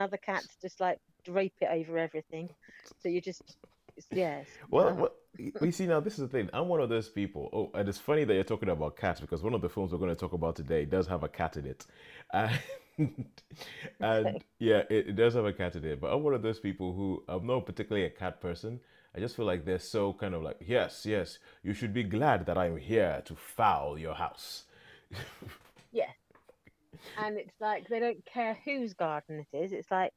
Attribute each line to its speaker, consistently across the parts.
Speaker 1: other cats just like drape it over everything. So you just, it's, yes.
Speaker 2: Well, well, you see now, this is the thing. I'm one of those people. Oh, and it's funny that you're talking about cats because one of the films we're going to talk about today does have a cat in it, and, and yeah, it, it does have a cat in it. But I'm one of those people who I'm not particularly a cat person. I just feel like they're so kind of like, yes, yes, you should be glad that I'm here to foul your house.
Speaker 1: yeah. And it's like they don't care whose garden it is. It's like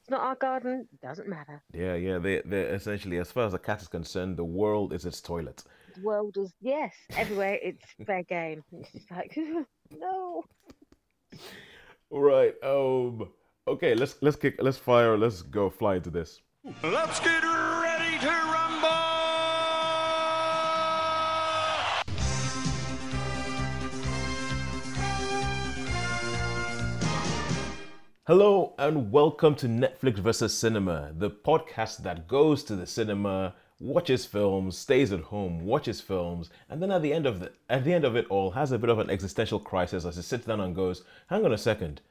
Speaker 1: it's not our garden. Doesn't matter.
Speaker 2: Yeah, yeah, they they're essentially, as far as the cat is concerned, the world is its toilet.
Speaker 1: The world is yes, everywhere it's fair game. It's just like no.
Speaker 2: Right. Um. Okay. Let's let's kick. Let's fire. Let's go fly into this.
Speaker 3: Let's get ready
Speaker 2: Hello and welcome to Netflix versus Cinema, the podcast that goes to the cinema, watches films, stays at home, watches films, and then at the end of the at the end of it all has a bit of an existential crisis as it sits down and goes, "Hang on a second,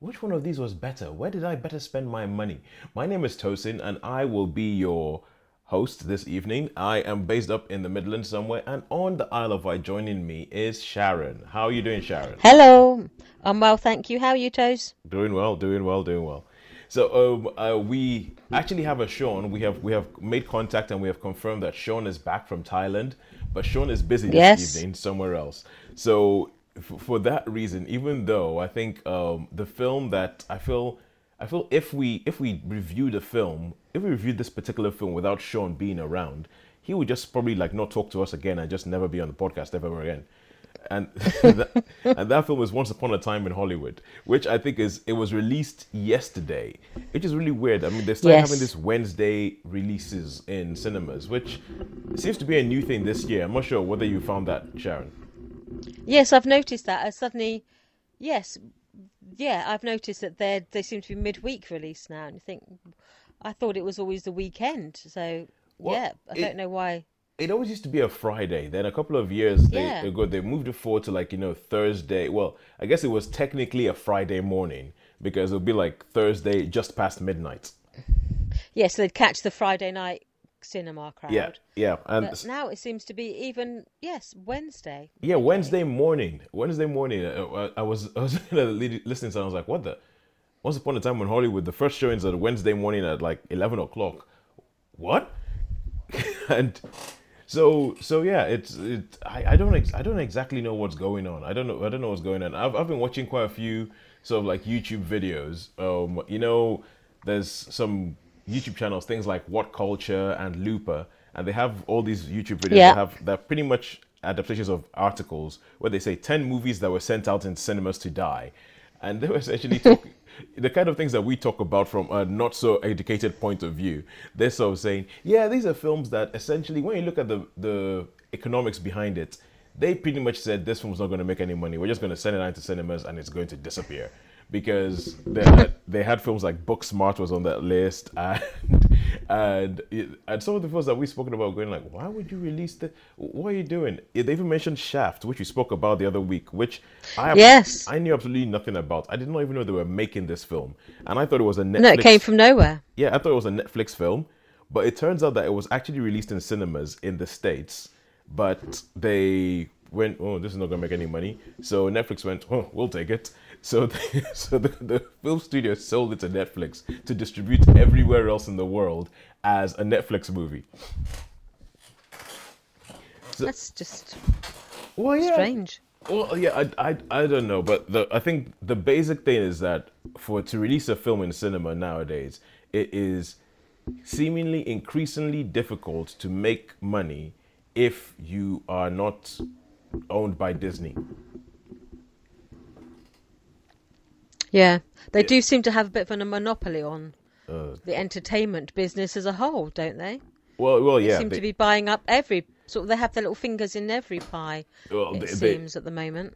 Speaker 2: which one of these was better? Where did I better spend my money?" My name is Tosin, and I will be your host this evening. I am based up in the Midlands somewhere, and on the Isle of Wight, joining me is Sharon. How are you doing, Sharon?
Speaker 1: Hello. I'm well, thank you. How are you, Toes?
Speaker 2: Doing well, doing well, doing well. So um, uh, we actually have a Sean. We have we have made contact and we have confirmed that Sean is back from Thailand, but Sean is busy this
Speaker 1: Yes.
Speaker 2: evening somewhere else. So f- for that reason, even though I think um, the film that I feel I feel if we if we review the film, if we reviewed this particular film without Sean being around, he would just probably like not talk to us again and just never be on the podcast ever again and that, and that film is Once Upon a Time in Hollywood, which I think is it was released yesterday, which is really weird. I mean, they started
Speaker 1: Yes.
Speaker 2: having this Wednesday releases in cinemas, which seems to be a new thing this year. I'm not sure whether you found that, Sharon.
Speaker 1: Yes, I've noticed that. I suddenly, yes, yeah, I've noticed that they they seem to be midweek release now, and you think, I thought it was always the weekend. So
Speaker 2: Well,
Speaker 1: yeah, I
Speaker 2: it-
Speaker 1: don't know why.
Speaker 2: It always used to be a Friday. Then a couple of years they,
Speaker 1: Yeah.
Speaker 2: ago, they moved it forward to like you know Thursday. Well, I guess it was technically a Friday morning because it would be like Thursday just past midnight.
Speaker 1: Yes, they'd catch the Friday night cinema crowd.
Speaker 2: Yeah, yeah, and
Speaker 1: But now it seems to be even yes Wednesday.
Speaker 2: Yeah, Wednesday morning. Wednesday morning. uh, I, I was I was listening to. it, I was like, "What the?" Once upon a time in Hollywood, the first showings are Wednesday morning at like eleven o'clock. What? and so so yeah, it's it. I, I don't ex- I don't exactly know what's going on. I don't know I don't know what's going on. I've I've been watching quite a few sort of like YouTube videos. Um, you know, there's some YouTube channels, things like WhatCulture and Looper, and they have all these YouTube videos
Speaker 1: Yeah.
Speaker 2: that have they're pretty much adaptations of articles where they say 10 movies that were sent out in cinemas to die and they were essentially talking the kind of things that we talk about from a not so educated point of view. They're sort of saying yeah these are films that essentially when you look at the the economics behind it they pretty much said this film's not going to make any money. We're just going to send it out to cinemas and it's going to disappear because they had, they had films like Booksmart was on that list and and it, and some of the films that we've spoken about going like why would you release the what are you doing they even mentioned Shaft which we spoke about the other week which I
Speaker 1: Yes.
Speaker 2: I knew absolutely nothing about I did not even know they were making this film and I thought it was a Netflix
Speaker 1: No, it came from nowhere.
Speaker 2: yeah I thought it was a Netflix film but it turns out that it was actually released in cinemas in the states but they went oh this is not gonna make any money so Netflix went oh we'll take it so the, so the, the film studio sold it to Netflix to distribute everywhere else in the world as a Netflix movie So-
Speaker 1: That's just
Speaker 2: well yeah
Speaker 1: strange.
Speaker 2: Well, yeah, I, I, I don't know, but the I think the basic thing is that for to release a film in cinema nowadays, it is seemingly increasingly difficult to make money if you are not owned by Disney.
Speaker 1: Yeah, they do seem to have a bit of a monopoly on
Speaker 2: Uh,
Speaker 1: the entertainment business as a whole, don't they?
Speaker 2: well, well, yeah. They seem
Speaker 1: to be buying up every sort of. They have their little fingers in every pie.
Speaker 2: well,
Speaker 1: It seems at the moment.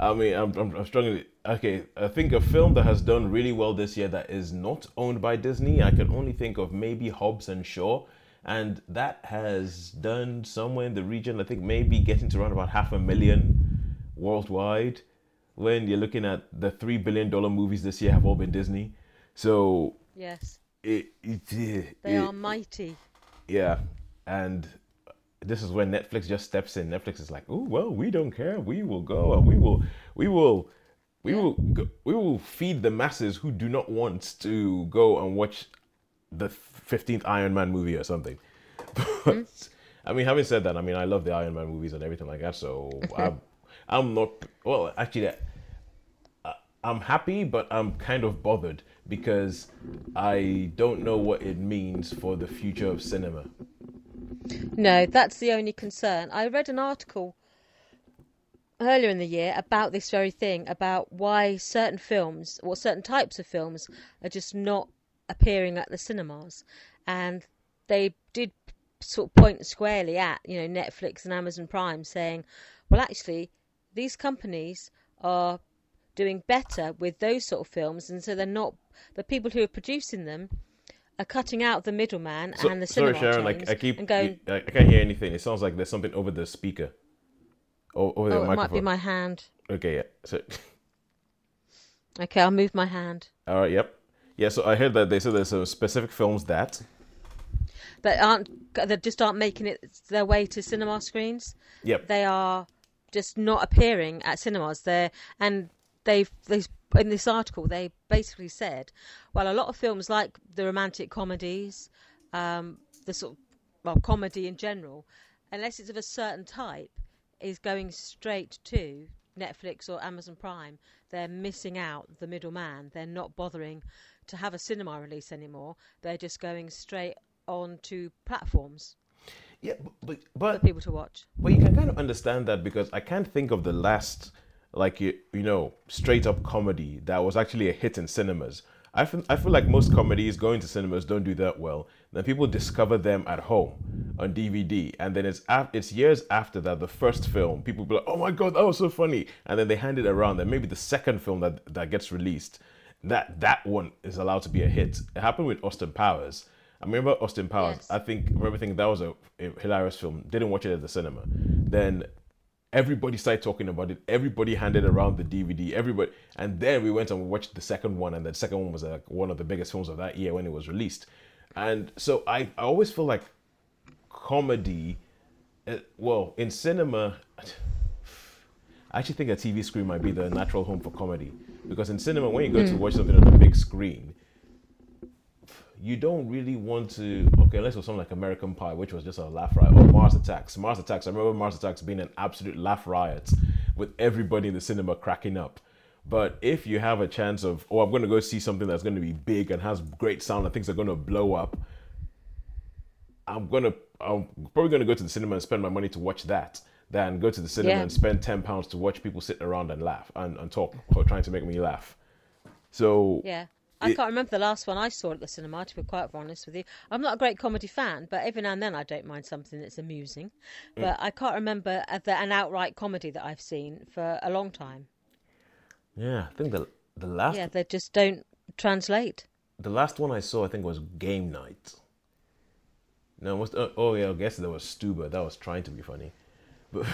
Speaker 2: I mean, I'm, I'm, I'm struggling. Okay, I think a film that has done really well this year that is not owned by Disney, I can only think of maybe Hobbs and Shaw. And that has done somewhere in the region, I think maybe getting to around about half a million worldwide. When you're looking at the $3 billion movies this year have all been Disney. So
Speaker 1: Yes,
Speaker 2: it, it, it
Speaker 1: they
Speaker 2: it-
Speaker 1: are mighty.
Speaker 2: yeah, and this is when Netflix just steps in. Netflix is like, oh well, we don't care. We will go and we will, we will, we will, go, we will feed the masses who do not want to go and watch the fifteenth Iron Man movie or something. But hmm? I mean, having said that, I mean, I love the Iron Man movies and everything like that. So I'm, I'm not. Well, actually, I'm happy, but I'm kind of bothered because I don't know what it means for the future of cinema.
Speaker 1: No, that's the only concern. I read an article earlier in the year about this very thing about why certain films or certain types of films are just not appearing at the cinemas and they did sort of point squarely at you know Netflix and Amazon Prime saying well actually these companies are doing better with those sort of films and so they're not the people who are producing them are cutting out the middleman
Speaker 2: So-
Speaker 1: and the
Speaker 2: sorry,
Speaker 1: cinema
Speaker 2: Sharon.
Speaker 1: chains
Speaker 2: I, keep.
Speaker 1: and going
Speaker 2: I, I can't hear anything. It sounds like there's something over the speaker. Over the
Speaker 1: oh it
Speaker 2: microphone.
Speaker 1: might be my hand
Speaker 2: Okay. Yeah. So.
Speaker 1: Okay, I'll move my hand.
Speaker 2: All right. Yep. Yeah. So I heard that they said there's some specific films that.
Speaker 1: That aren't that just aren't making it their way to cinema screens.
Speaker 2: Yep.
Speaker 1: They are just not appearing at cinemas. There and they've they in this article they basically said, well, a lot of films like the romantic comedies, um, the sort of well comedy in general, unless it's of a certain type, is going straight to Netflix or Amazon Prime. They're missing out the middleman. They're not bothering to have a cinema release anymore. They're just going straight on to platforms
Speaker 2: Yeah. But
Speaker 1: for
Speaker 2: but
Speaker 1: people to watch.
Speaker 2: But you can kind of understand that because I can't think of the last, like you, you know, straight up comedy that was actually a hit in cinemas. I feel, I feel like most comedies going to cinemas don't do that well. Then people discover them at home on DVD, and then it's af- it's years after that the first film people be like, oh my god, that was so funny, and then they hand it around. Then maybe the second film that that gets released, that that one is allowed to be a hit. It happened with Austin Powers. I remember Austin Powers.
Speaker 1: Yes.
Speaker 2: I think remember thinking that was a, a hilarious film. Didn't watch it at the cinema. Then everybody started talking about it. Everybody handed around the DVD. Everybody, and then we went and watched the second one, and the second one was like one of the biggest films of that year when it was released. And so I, I always feel like comedy. uh, Well, in cinema, I actually think a TV screen might be the natural home for comedy because in cinema, when you go to watch something on a big screen, you don't really want to. Okay, unless it was something like American Pie, which was just a laugh riot, or Mars Attacks. Mars Attacks. I remember Mars Attacks being an absolute laugh riot with everybody in the cinema cracking up. But if you have a chance of, oh, I'm going to go see something that's going to be big and has great sound and things are going to blow up, I'm gonna I'm probably gonna go to the cinema and spend my money to watch that than go to the cinema
Speaker 1: Yeah.
Speaker 2: and spend ten pounds to watch people sit around and laugh and, and talk or trying to make me laugh. So
Speaker 1: Yeah. I
Speaker 2: It-
Speaker 1: can't remember the last one I saw at the cinema, to be quite honest with you. I'm not a great comedy fan, but every now and then I don't mind something that's amusing.
Speaker 2: Mm.
Speaker 1: But I can't remember the- an outright comedy that I've seen for a long time.
Speaker 2: yeah, I think the the last
Speaker 1: Yeah, they just don't translate.
Speaker 2: the last one I saw I think was Game Night. No, was, oh, oh yeah, I guess there was Stuber that was trying to be funny. But,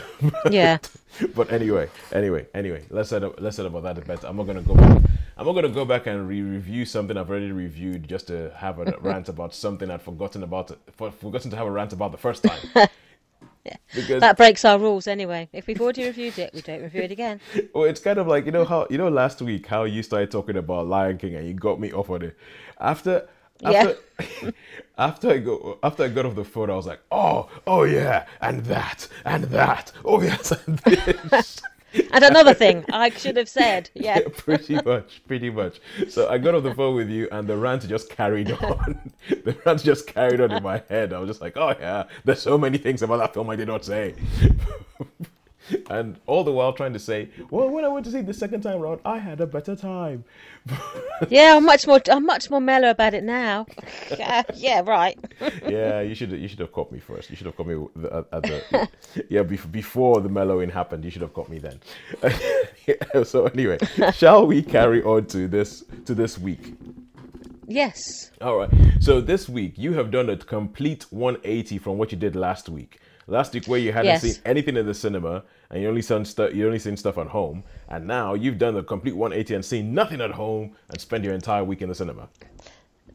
Speaker 1: Yeah.
Speaker 2: but anyway, anyway, anyway, let's set up, let's set about that a bit. I'm not gonna go back. I'm not gonna go back and re-review something I've already reviewed just to have a rant about something I'd forgotten about. For, forgotten to have a rant about the first time.
Speaker 1: Yeah.
Speaker 2: Because
Speaker 1: That breaks our rules anyway. If we've already reviewed it, we don't review it again.
Speaker 2: well, it's kind of like you know how you know last week how you started talking about Lion King and you got me off on it. After
Speaker 1: Yeah.
Speaker 2: after after I go after I got off the phone, I was like, oh oh yeah, and that and that. Oh yes, and this.
Speaker 1: And another thing I should have said, yeah.
Speaker 2: Yeah, pretty much, pretty much. So I got off the phone with you, and the rant just carried on. the rant just carried on in my head. I was just like, "Oh yeah, there's so many things about that film I did not say," and all the while trying to say, "Well, when I went to see it the second time around, I had a better time."
Speaker 1: Yeah, I'm much more I'm much more mellow about it now. yeah, yeah, right.
Speaker 2: yeah, you should you should have caught me first. You should have caught me at, at the yeah bef- before the mellowing happened. You should have caught me then. So anyway, shall we carry on to this to this week?
Speaker 1: Yes.
Speaker 2: All right. So this week you have done a complete 180 from what you did last week. Last week, where you hadn't
Speaker 1: Yes.
Speaker 2: seen anything in the cinema and you only seen stuff, you only seen stuff at home, and now you've done the complete 180 and seen nothing at home and spend your entire week in the cinema.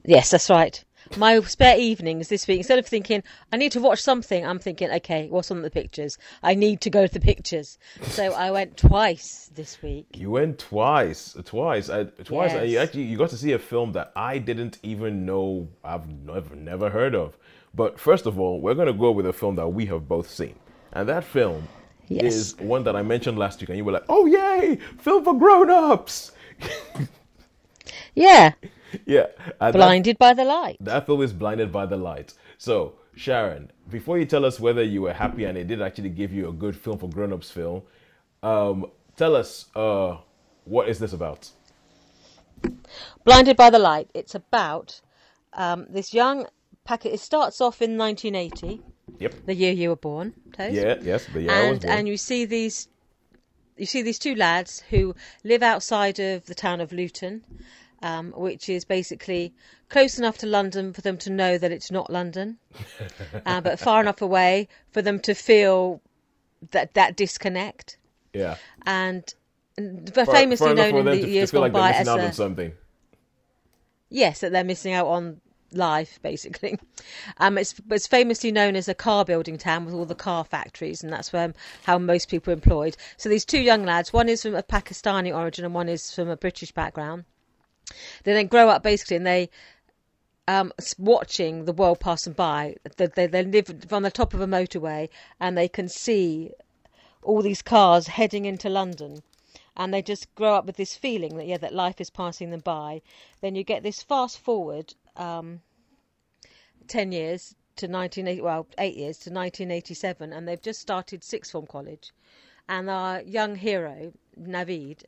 Speaker 1: Yes, that's right. My spare evenings this week, instead of thinking I need to watch something, I'm thinking, okay, what's on the pictures? I need to go to the pictures. So I went twice this week.
Speaker 2: You went twice, twice, I, twice, and you actually you got to see a film that I didn't even know I've never never heard of. But first of all, we're gonna go with a film that we have both seen, and that film
Speaker 1: Yes.
Speaker 2: is one that I mentioned last week, and you were like, "Oh yay, film for grown-ups!"
Speaker 1: Yeah,
Speaker 2: yeah, and that-
Speaker 1: blinded by the light.
Speaker 2: That film is Blinded by the Light. So, Sharon, before you tell us whether you were happy and it did actually give you a good film for grown-ups film, um, tell us uh, what is this about?
Speaker 1: Blinded by the light. It's about um, this young packet. It starts off in 1980,
Speaker 2: Yep.
Speaker 1: the year you were born, Toast.
Speaker 2: Yeah. Yes. The year I was
Speaker 1: and
Speaker 2: born.
Speaker 1: and you see these you see these two lads who live outside of the town of Luton, um, which is basically close enough to London for them to know that it's not London, uh, but far enough away for them to feel that that disconnect.
Speaker 2: yeah.
Speaker 1: And, and but
Speaker 2: Far-
Speaker 1: famously
Speaker 2: far
Speaker 1: known in the
Speaker 2: to, to
Speaker 1: years
Speaker 2: feel
Speaker 1: gone
Speaker 2: like
Speaker 1: by as a,
Speaker 2: something.
Speaker 1: yes, that they're missing out on life, basically. Um, it's it's famously known as a car building town with all the car factories, and that's where how most people are employed. So these two young lads, one is from a Pakistani origin and one is from a British background. They then grow up basically, and they um, watching the world passing by. They, they, they live on the top of a motorway, and they can see all these cars heading into London and they just grow up with this feeling that yeah that life is passing them by then you get this fast forward um 10 years to 1980 well 8 years to 1987 and they've just started sixth form college. And our young hero Navid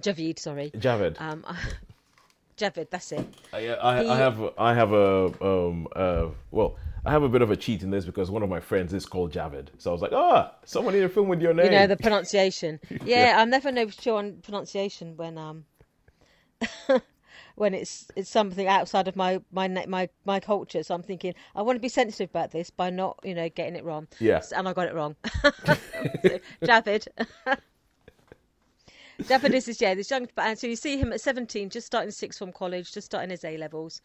Speaker 1: Javid sorry.
Speaker 2: Javed.
Speaker 1: um Javid that's it.
Speaker 2: I, I,
Speaker 1: he-
Speaker 2: I have I have a um uh well I have a bit of a cheat in this because one of my friends is called Javed, so I was like, ah, someone in a film with your name.
Speaker 1: you know the pronunciation. Yeah, i'm never no sure on pronunciation when um when it's it's something outside of my my my my culture. So i'm thinking i want to be sensitive about this by not you know getting it wrong.
Speaker 2: Yeah.
Speaker 1: and i got it wrong. So, javid Javid is this yeah this young and so you see him at 17 just starting sixth form college just starting his a levels.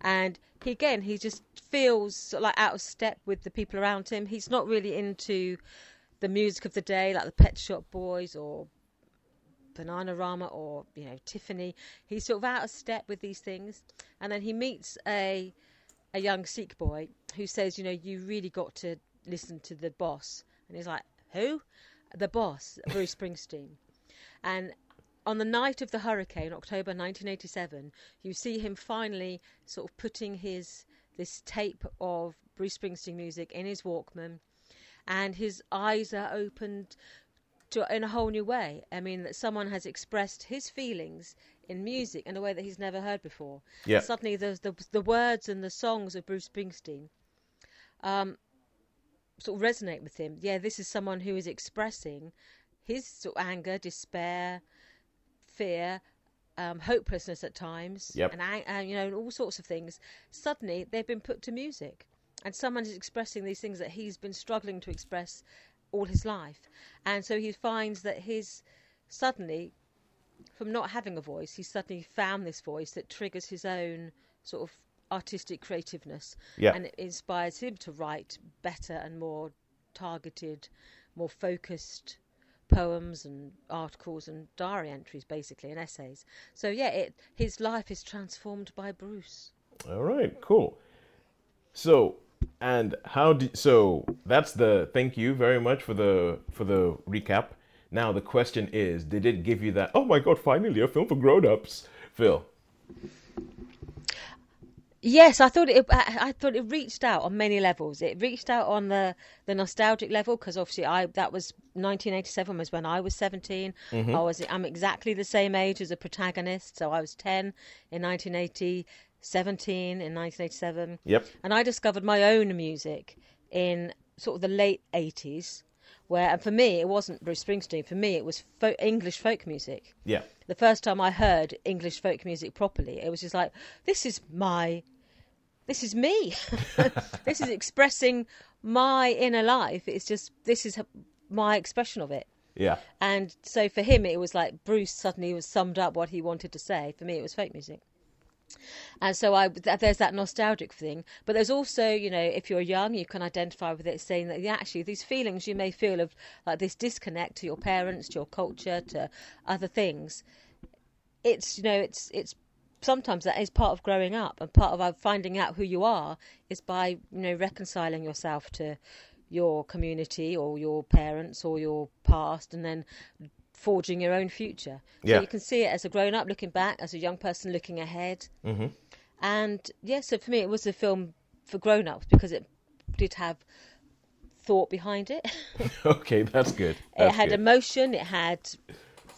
Speaker 1: And he again he just feels like out of step with the people around him. He's not really into the music of the day, like the Pet Shop Boys or Bananarama or you know Tiffany. He's sort of out of step with these things, and then he meets a a young Sikh boy who says, you know, you really got to listen to the boss, and he's like, who? The boss, Bruce Springsteen, and. On the night of the hurricane, October 1987, you see him finally sort of putting his this tape of Bruce Springsteen music in his Walkman, and his eyes are opened to in a whole new way. I mean, that someone has expressed his feelings in music in a way that he's never heard before.
Speaker 2: Yeah.
Speaker 1: Suddenly, the the, the words and the songs of Bruce Springsteen, um, sort of resonate with him. Yeah, this is someone who is expressing his sort of anger, despair, fear. Um, hopelessness at times,
Speaker 2: Yep.
Speaker 1: and, and you know all sorts of things. Suddenly, they've been put to music, and someone is expressing these things that he's been struggling to express all his life. And so he finds that his suddenly, from not having a voice, he suddenly found this voice that triggers his own sort of artistic creativeness.
Speaker 2: Yeah.
Speaker 1: And it inspires him to write better and more targeted, more focused poems and articles and diary entries basically and essays. So yeah, it his life is transformed by Bruce.
Speaker 2: All right, cool. So, and how did so that's the thank you very much for the for the recap. Now the question is, did it give you that oh my god, finally a film for grown-ups? Phil.
Speaker 1: Yes, I thought it. I thought it reached out on many levels. It reached out on the the nostalgic level because obviously I that was 1987 was when I was 17. Mm-hmm. I was I'm exactly the same age as a protagonist, so I was 10 in 1980, 17 in 1987.
Speaker 2: Yep.
Speaker 1: And I discovered my own music in sort of the late 80s, where and for me it wasn't Bruce Springsteen. For me it was folk, English folk music
Speaker 2: Yeah.
Speaker 1: the first time I heard English folk music properly, it was just like, this is my this is me. this is expressing my inner life. It's just this is my expression of it.
Speaker 2: Yeah.
Speaker 1: And so for him, it was like Bruce suddenly was summed up what he wanted to say. For me, it was folk music. And so I there's that nostalgic thing, but there's also you know if you're young you can identify with it, saying that yeah, actually these feelings you may feel of like this disconnect to your parents, to your culture, to other things. It's you know it's it's sometimes that is part of growing up and part of uh, finding out who you are is by you know reconciling yourself to your community or your parents or your past and then forging your own future.
Speaker 2: Yeah.
Speaker 1: So you can see it as a grown up looking back, as a young person looking ahead. Mm-hmm. And yeah, so for me, it was a film for grown ups because it did have thought behind it.
Speaker 2: okay, that's good. That's
Speaker 1: it had
Speaker 2: good.
Speaker 1: emotion, it had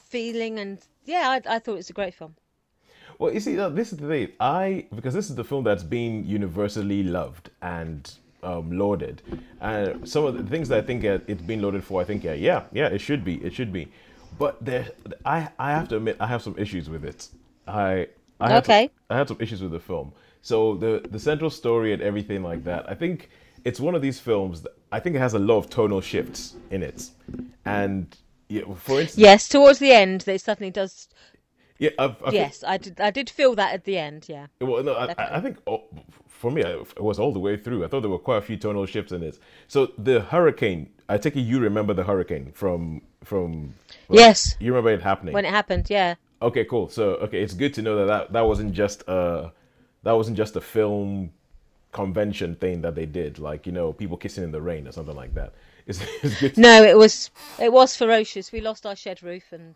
Speaker 1: feeling, and yeah, I, I thought it was a great film.
Speaker 2: Well, you see, this is the thing. I because this is the film that's been universally loved and um, lauded, and some of the things that I think uh, it's been lauded for, I think yeah, yeah, yeah, it should be, it should be. But there, I I have to admit, I have some issues with it. I I had
Speaker 1: Okay.
Speaker 2: some, I had some issues with the film. So the the central story and everything like that. I think it's one of these films. That I think it has a lot of tonal shifts in it, and yeah, for instance,
Speaker 1: Yes, towards the end, it suddenly does.
Speaker 2: Yeah, I've, I think-
Speaker 1: Yes, I did. I did feel that at the end. Yeah.
Speaker 2: Well, no, I, I think oh, for me, it was all the way through. I thought there were quite a few tonal shifts in it. So the hurricane, I take it you remember the hurricane from from.
Speaker 1: Yes.
Speaker 2: You remember it happening.
Speaker 1: When it happened, yeah.
Speaker 2: okay, cool. So okay, it's good to know that that, that wasn't just a that wasn't just a film convention thing that they did, like you know people kissing in the rain or something like that. It's, it's good. To,
Speaker 1: No, it was it was ferocious. We lost our shed roof, and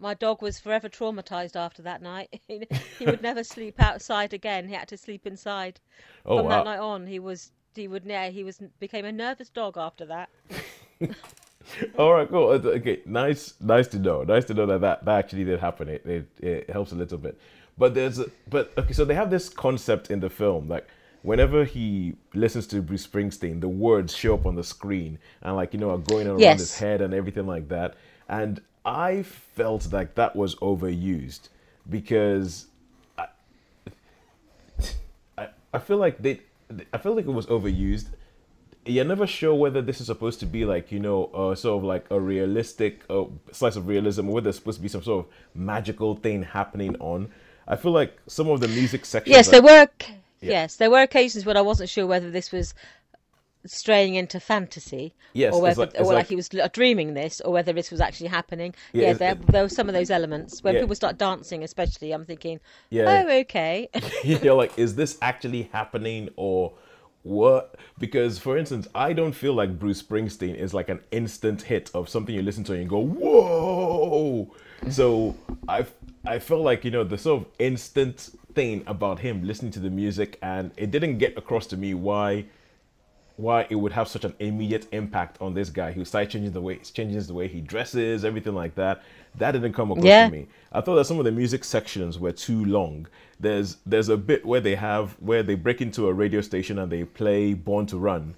Speaker 1: my dog was forever traumatized after that night. he would never sleep outside again. He had to sleep inside.
Speaker 2: Oh,
Speaker 1: From
Speaker 2: wow.
Speaker 1: that night on, he was he would yeah he was became a nervous dog after that.
Speaker 2: All right, cool. Uh, Okay, nice, nice to know. Nice to know that that, that actually did happen. It, it it helps a little bit. But there's a, but okay, so they have this concept in the film like whenever he listens to Bruce Springsteen, the words show up on the screen and like you know are going around
Speaker 1: Yes.
Speaker 2: his head and everything like that. And I felt like that was overused because I I, I feel like they I feel like it was overused you're never sure whether this is supposed to be like you know uh, sort of like a realistic uh, slice of realism or whether there's supposed to be some sort of magical thing happening on i feel like some of the music sections
Speaker 1: Yes, there were. oc- Yes, there were occasions when I wasn't sure whether this was straying into fantasy,
Speaker 2: Yes,
Speaker 1: or whether,
Speaker 2: like-
Speaker 1: or like,
Speaker 2: like-
Speaker 1: he was dreaming this, or whether this was actually happening.
Speaker 2: Yeah,
Speaker 1: Yeah, there, there were some of those elements when
Speaker 2: Yeah.
Speaker 1: people start dancing, especially. I'm thinking,
Speaker 2: Yeah.
Speaker 1: oh, okay.
Speaker 2: you're like is this actually happening or what because for instance i don't feel like bruce springsteen is like an instant hit of something you listen to and you go whoa so i i felt like you know the sort of instant thing about him listening to the music and it didn't get across to me why why it would have such an immediate impact on this guy who started changing the way changes the way he dresses, everything like that. That didn't come across
Speaker 1: Yeah.
Speaker 2: to me. I thought that some of the music sections were too long. There's there's a bit where they have where they break into a radio station and they play Born to Run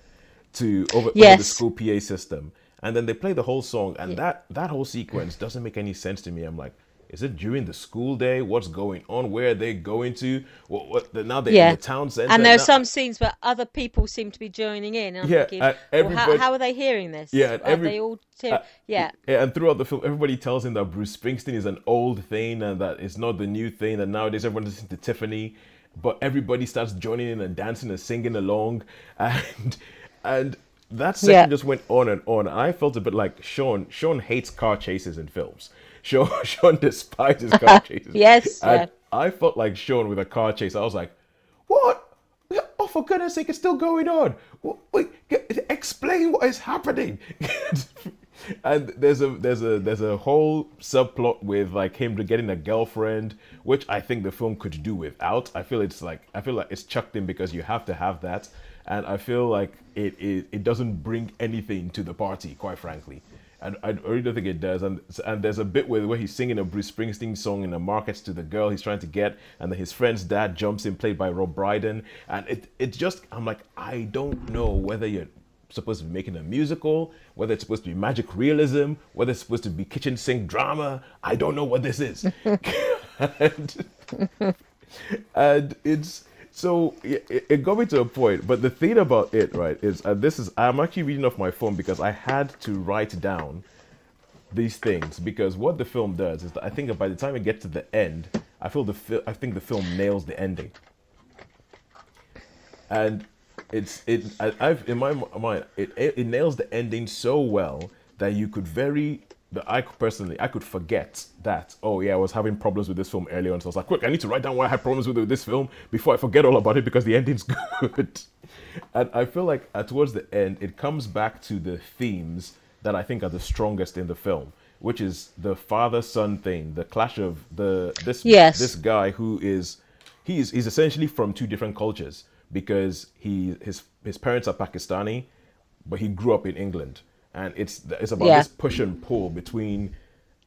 Speaker 2: to over, over the school PA system. And then they play the whole song and that that whole sequence doesn't make any sense to me. I'm like, is it during the school day? What's going on? Where are they going to? What, what now they're
Speaker 1: yeah.
Speaker 2: in the town center.
Speaker 1: and there are
Speaker 2: now-
Speaker 1: some scenes where other people seem to be joining in. And I'm
Speaker 2: Yeah,
Speaker 1: thinking,
Speaker 2: and
Speaker 1: well, how, how are they hearing this?
Speaker 2: Yeah, and
Speaker 1: are
Speaker 2: every-
Speaker 1: they all? Hear-
Speaker 2: uh,
Speaker 1: yeah.
Speaker 2: Yeah, and throughout the film, everybody tells him that Bruce Springsteen is an old thing and that it's not the new thing. And nowadays, everyone listens to Tiffany, but everybody starts joining in and dancing and singing along, and and that section
Speaker 1: Yeah.
Speaker 2: just went on and on. I felt a bit like Sean. Sean hates car chases in films. Sean Sean despises car chases.
Speaker 1: Yes, yeah.
Speaker 2: I felt like Sean with a car chase. I was like, what? Oh, for goodness sake, it's still going on. Wait, explain what is happening. and there's a there's a there's a whole subplot with like him getting a girlfriend, which I think the film could do without. I feel it's like I feel like it's chucked in because you have to have that, and I feel like it it, it doesn't bring anything to the party, quite frankly. And I really don't think it does. And and there's a bit where, where he's singing a Bruce Springsteen song in the markets to the girl he's trying to get, and then his friend's dad jumps in, played by Rob Brydon. And it it just I'm like I don't know whether you're supposed to be making a musical, whether it's supposed to be magic realism, whether it's supposed to be kitchen sink drama. I don't know what this is. and, and it's so it, it got me to a point. But the thing about it, right, is uh, this is I'm actually reading off my phone because I had to write down these things because what the film does is that I think by the time it gets to the end, I feel the fi- I think the film nails the ending, and it's it I, I've in my mind it it nails the ending so well that you could very that I personally I could forget that oh yeah I was having problems with this film earlier on. So I was like quick I need to write down why I had problems with, with this film before I forget all about it because the ending's good. And I feel like uh, towards the end it comes back to the themes that I think are the strongest in the film which is the father son thing the clash of the this
Speaker 1: Yes.
Speaker 2: this guy who is he's he's essentially from two different cultures because he his his parents are Pakistani, but he grew up in England, and it's it's about
Speaker 1: Yeah.
Speaker 2: this push and pull between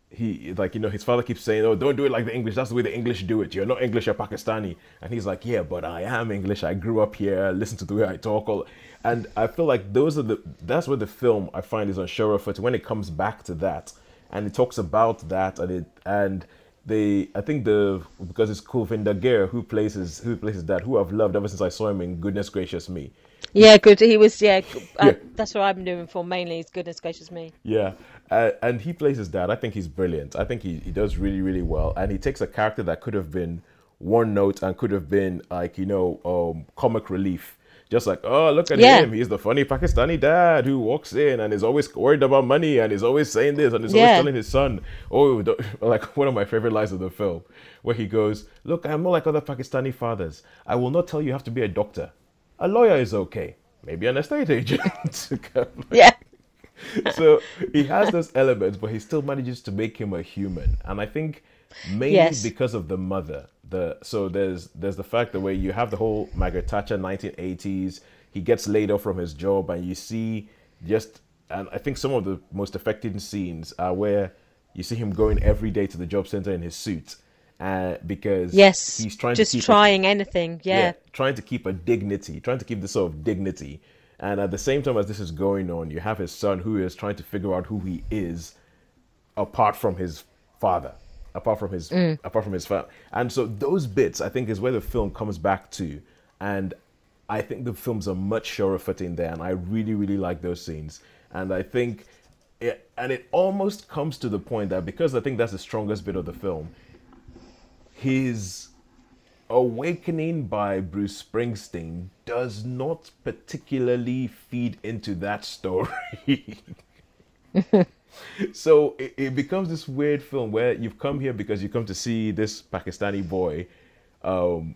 Speaker 2: he like you know his father keeps saying oh don't do it like the English. That's the way the English do it. You're not English you're Pakistani. And he's like yeah but I am English. I grew up here. Listen to the way I talk all and I feel like those are the that's where the film I find is on surer footing when it comes back to that and it talks about that and it and they I think the because it's Kulvinder Ghir who plays his who plays his dad who I've loved ever since I saw him in Goodness Gracious Me
Speaker 1: Yeah, good. He was. Yeah, uh,
Speaker 2: Yeah.
Speaker 1: that's what I'm doing for mainly. Is goodness gracious me.
Speaker 2: Yeah, uh, and he plays his dad. I think he's brilliant. I think he, he does really really well, and he takes a character that could have been one note and could have been like you know um, comic relief. Just like oh look at
Speaker 1: Yeah.
Speaker 2: him, he's the funny Pakistani dad who walks in and is always worried about money and is always saying this and is always
Speaker 1: Yeah.
Speaker 2: telling his son oh like one of my favorite lines of the film where he goes look I'm not like other Pakistani fathers. I will not tell you you have to be a doctor. A lawyer is okay. Maybe an estate agent.
Speaker 1: Yeah.
Speaker 2: so he has those elements, but he still manages to make him a human. And I think mainly
Speaker 1: Yes.
Speaker 2: because of the mother. The so there's there's the fact that where you have the whole Margaret Thatcher 1980s, he gets laid off from his job, and you see just and I think some of the most affecting scenes are where you see him going every day to the job center in his suit, uh, because
Speaker 1: Yes.
Speaker 2: he's trying
Speaker 1: just
Speaker 2: to keep a-
Speaker 1: trying anything. Yeah.
Speaker 2: trying to keep a dignity, trying to keep this sort of dignity. And at the same time as this is going on, you have his son who is trying to figure out who he is apart from his father, apart from his apart from his father. And so those bits I think is where the film comes back to. And I think the films are much surer footing there and I really, really like those scenes. And I think it, and it almost comes to the point that because I think that's the strongest bit of the film, his awakening by Bruce Springsteen does not particularly feed into that story. so it, it becomes this weird film where you've come here because you come to see this Pakistani boy um,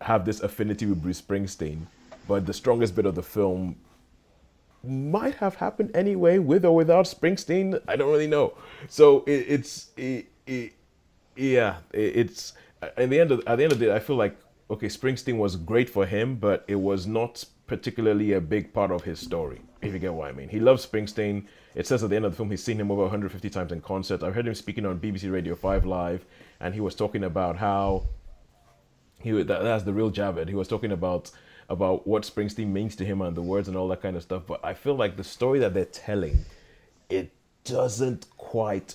Speaker 2: have this affinity with Bruce Springsteen, but the strongest bit of the film might have happened anyway, with or without Springsteen. I don't really know. So it, it's it, it, yeah, it's uh, at the end of at the end of the day, I feel like okay, Springsteen was great for him, but it was not particularly a big part of his story. If you get what I mean, he loves Springsteen. It says at the end of the film he's seen him over 150 times in concert. I've heard him speaking on BBC Radio 5 Live, and he was talking about how he that, that's the real Javed. He was talking about about what Springsteen means to him and the words and all that kind of stuff. But I feel like the story that they're telling, it doesn't quite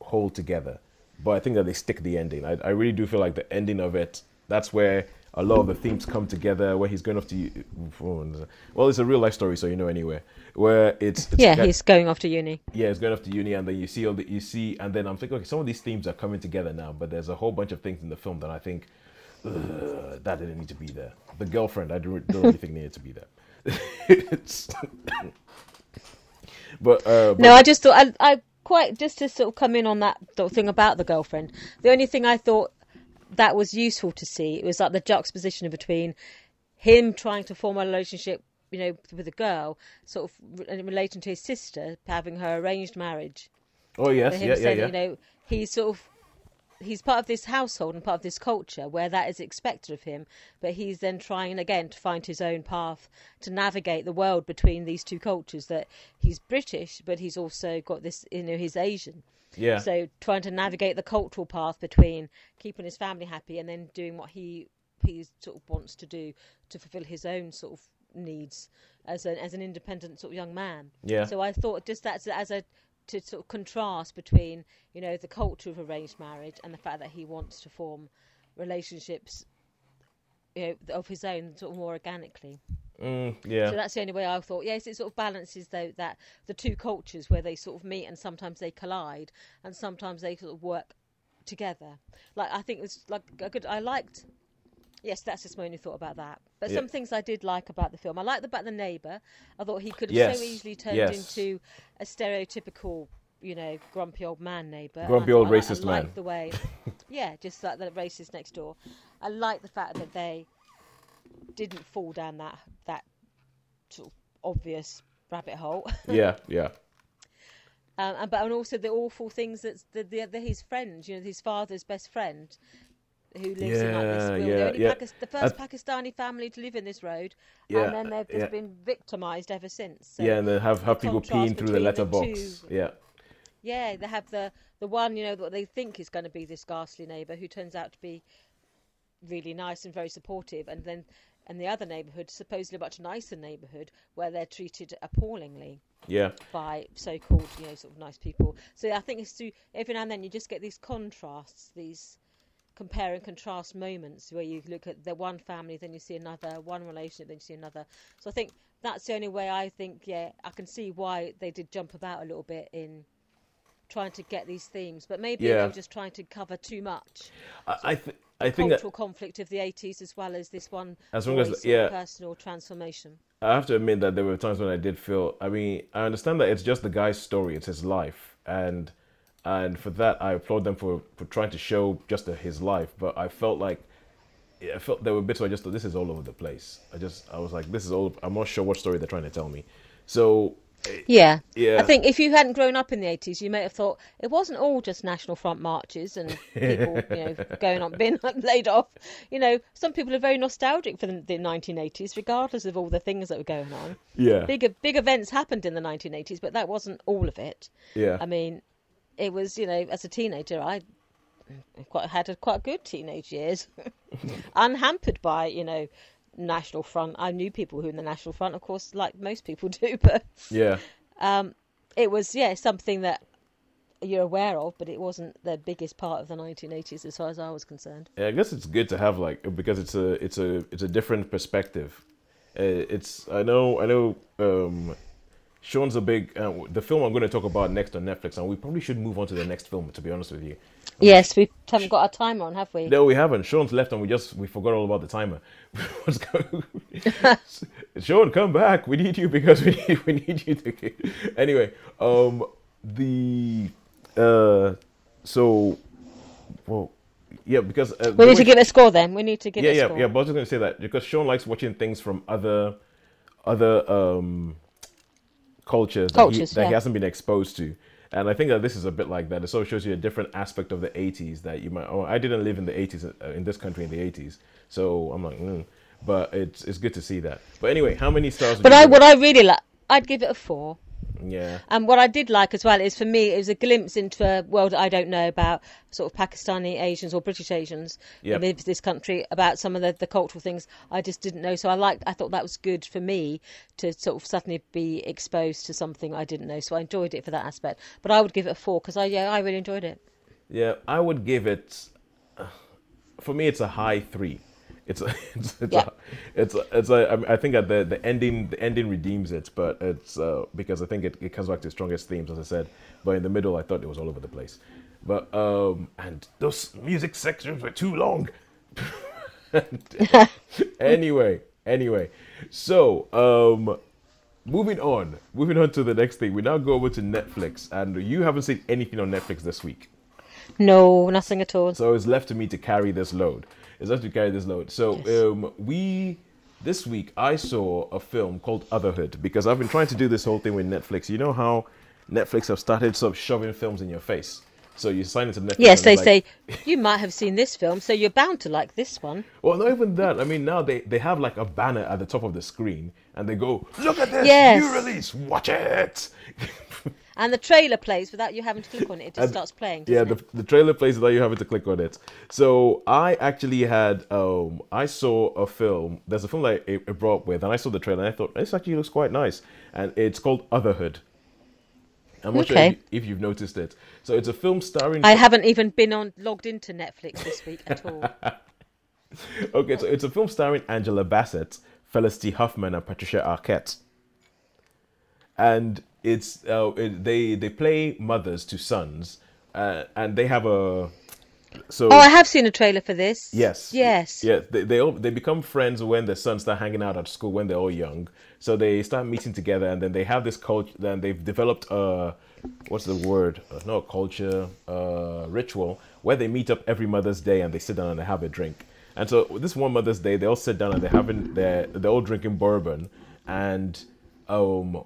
Speaker 2: hold together. But I think that they stick the ending. I, I really do feel like the ending of it. That's where a lot of the themes come together. Where he's going off to, well, it's a real life story, so you know anyway. Where it's, it's
Speaker 1: Yeah, he's going off to uni.
Speaker 2: yeah, he's going off to uni, and then you see all the you see, and then I'm thinking, okay, some of these themes are coming together now, but there's a whole bunch of things in the film that I think "Ugh, that didn't need to be there. The girlfriend, I don't, don't really think needed to be there. but, uh, but
Speaker 1: No, I just thought I, I quite just to sort of come in on that thing about the girlfriend. The only thing I thought that was useful to see it was like the juxtaposition between him trying to form a relationship, you know, with a girl, sort of in relation to his sister having her arranged marriage.
Speaker 2: oh yes, yeah, yeah,
Speaker 1: saying,
Speaker 2: yeah.
Speaker 1: you know, he's sort of he's part of this household and part of this culture where that is expected of him, but he's then trying again to find his own path to navigate the world between these two cultures. That he's British, but he's also got this, you know, he's Asian.
Speaker 2: yeah,
Speaker 1: So trying to navigate the cultural path between keeping his family happy and then doing what he he sort of wants to do to fulfil his own sort of needs as an as an independent sort of young man.
Speaker 2: Yeah.
Speaker 1: So I thought just that's as a to sort of contrast between you know the culture of arranged marriage and the fact that he wants to form relationships you know, of his own, sort of more organically.
Speaker 2: Mm, yeah.
Speaker 1: So that's the only way I thought. Yes, it sort of balances though that the two cultures where they sort of meet and sometimes they collide and sometimes they sort of work together. Like I think it was like a good. I liked. Yes, that's just my only thought about that. But
Speaker 2: Yeah.
Speaker 1: some things I did like about the film. I liked about the neighbour. I thought he could have
Speaker 2: Yes,
Speaker 1: so easily turned
Speaker 2: yes.
Speaker 1: into a stereotypical, you know, grumpy old man neighbour.
Speaker 2: Grumpy old
Speaker 1: I,
Speaker 2: racist
Speaker 1: I
Speaker 2: man.
Speaker 1: the way, yeah, just like the racist next door. I like the fact that they didn't fall down that that sort of obvious rabbit hole.
Speaker 2: yeah, yeah.
Speaker 1: Um, and but and also the awful things that the, the, the his friend, you know, his father's best friend, who lives in like this
Speaker 2: Yeah,
Speaker 1: will,
Speaker 2: yeah,
Speaker 1: the,
Speaker 2: yeah.
Speaker 1: The first Pakistani family to live in this road,
Speaker 2: Yeah,
Speaker 1: and then they've just
Speaker 2: yeah.
Speaker 1: been victimised ever since. So,
Speaker 2: yeah, and they have, have people peeing through the
Speaker 1: the
Speaker 2: letterbox. Yeah.
Speaker 1: yeah, they have the the one, you know, that they think is going to be this ghastly neighbour who turns out to be really nice and very supportive, and then and the other neighbourhood, supposedly a much nicer neighbourhood, where they're treated appallingly
Speaker 2: Yeah.
Speaker 1: by so-called, you know, sort of nice people. So I think it's through every now and then you just get these contrasts, these compare and contrast moments where you look at the one family, then you see another, one relationship, then you see another. So I think that's the only way I think, yeah, I can see why they did jump about a little bit in trying to get these themes, but maybe
Speaker 2: Yeah.
Speaker 1: they were just trying to cover too much
Speaker 2: I, I, th- I think that
Speaker 1: cultural conflict of the 80s as well as this one
Speaker 2: As long as-
Speaker 1: boy's sort of
Speaker 2: yeah.
Speaker 1: personal transformation.
Speaker 2: I have to admit that there were times when I did feel. I mean, I understand that it's just the guy's story; it's his life, and and for that, I applaud them for for trying to show just the, his life. But I felt like I felt there were bits where I just thought this is all over the place. I just I was like, this is all. I'm not sure what story they're trying to tell me. So eh,
Speaker 1: Yeah.
Speaker 2: Yeah.
Speaker 1: I think if you hadn't grown up in the 80s, you may have thought it wasn't all just National Front marches and people, you know, going on, being laid off. You know, some people are very nostalgic for the, the 1980s, regardless of all the things that were going on.
Speaker 2: yeah,
Speaker 1: Big, big events happened in the 1980s, but that wasn't all of it.
Speaker 2: yeah,
Speaker 1: I mean, it was, you know, as a teenager, I quite had a quite good teenage years, unhampered by, you know, National Front. I knew people who were in the National Front, of course, like most people do, but
Speaker 2: yeah.
Speaker 1: it was yeah something that you're aware of, but it wasn't the biggest part of the 1980s as far as I was concerned.
Speaker 2: Yeah, I guess it's good to have like because it's a it's a it's a different perspective. Uh, it's I know I know um, Sean's a big uh, the film I'm going to talk about next on Netflix, and we probably should move on to the next film. To be honest with you,
Speaker 1: Yes, we haven't got our timer on, have we?
Speaker 2: no, we haven't. Sean's left, and we just we forgot all about the timer. What's going? Sean, come back. We need you because we need we need you to. Anyway, um, the uh, so well, yeah, because uh,
Speaker 1: We need to give a score then. We need to give
Speaker 2: yeah, yeah,
Speaker 1: score.
Speaker 2: yeah. But I was just gonna say that because Sean likes watching things from other, other um, cultures, that, he, that he hasn't been exposed to, and I think that this is a bit like that. It sort of shows you a different aspect of the '80s that you might. Oh, I didn't live in the '80s uh, in this country in the '80s, so I'm like, mm. but it's it's good to see that. But anyway, how many stars? would
Speaker 1: But I, what? I really like, I'd give it a four.
Speaker 2: Yeah,
Speaker 1: And what I did like as well is for me, it was a glimpse into a world I don't know about, sort of Pakistani Asians or British Asians
Speaker 2: Yep.
Speaker 1: live in this country, about some of the, the cultural things I just didn't know. So I liked, I thought that was good for me to sort of suddenly be exposed to something I didn't know. So I enjoyed it for that aspect. But I would give it a four because I, yeah, I really enjoyed it.
Speaker 2: yeah. I would give it. For me, it's a high three. It's it's it's
Speaker 1: Yeah.
Speaker 2: a, it's a, it's a, I think that the the ending the ending redeems it, but it's uh, because I think it, it comes back to the strongest themes, as I said. But in the middle, I thought it was all over the place. But um, and those music sections were too long. anyway, anyway, so um, moving on, moving on to the next thing. We now go over to Netflix, and you haven't seen anything on Netflix this week.
Speaker 1: No, nothing at all.
Speaker 2: So it's left to me to carry this load. It's left to carry this load. So um, we this week I saw a film called Otherhood because I've been trying to do this whole thing with Netflix. You know how Netflix have started sort of shoving films in your face. So you sign into Netflix.
Speaker 1: Yes, they
Speaker 2: like-
Speaker 1: say you might have seen this film, so you're bound to like this one.
Speaker 2: Well, not even that. I mean, now they, they have like a banner at the top of the screen, and they go, "Look at this
Speaker 1: Yes.
Speaker 2: new release. Watch it."
Speaker 1: And the trailer plays without you having to click on it. It just
Speaker 2: And-
Speaker 1: starts playing.
Speaker 2: Yeah, the, the trailer plays without you having to click on it. So I actually had um I saw a film. There's a film that it, it brought up with, and I saw the trailer and I thought this actually looks quite nice, and it's called Otherhood. I'm not sure
Speaker 1: Okay.
Speaker 2: if, you, if you've noticed it. So it's a film starring.
Speaker 1: I haven't even been on logged into Netflix this week at all.
Speaker 2: okay, so it's a film starring Angela Bassett, Felicity Huffman, and Patricia Arquette. And it's uh, it, they they play mothers to sons, uh, and they have a so
Speaker 1: Oh, I have seen a trailer for this.
Speaker 2: Yes.
Speaker 1: Yes.
Speaker 2: Yeah, they they, all, they become friends when their sons start hanging out at school when they're all young. So they start meeting together, and then they have this culture. Then they've developed a what's the word? Uh, not a culture, uh, ritual where they meet up every Mother's Day and they sit down and they have a drink. And so this one Mother's Day, they all sit down and they're having they're they're all drinking bourbon, and um,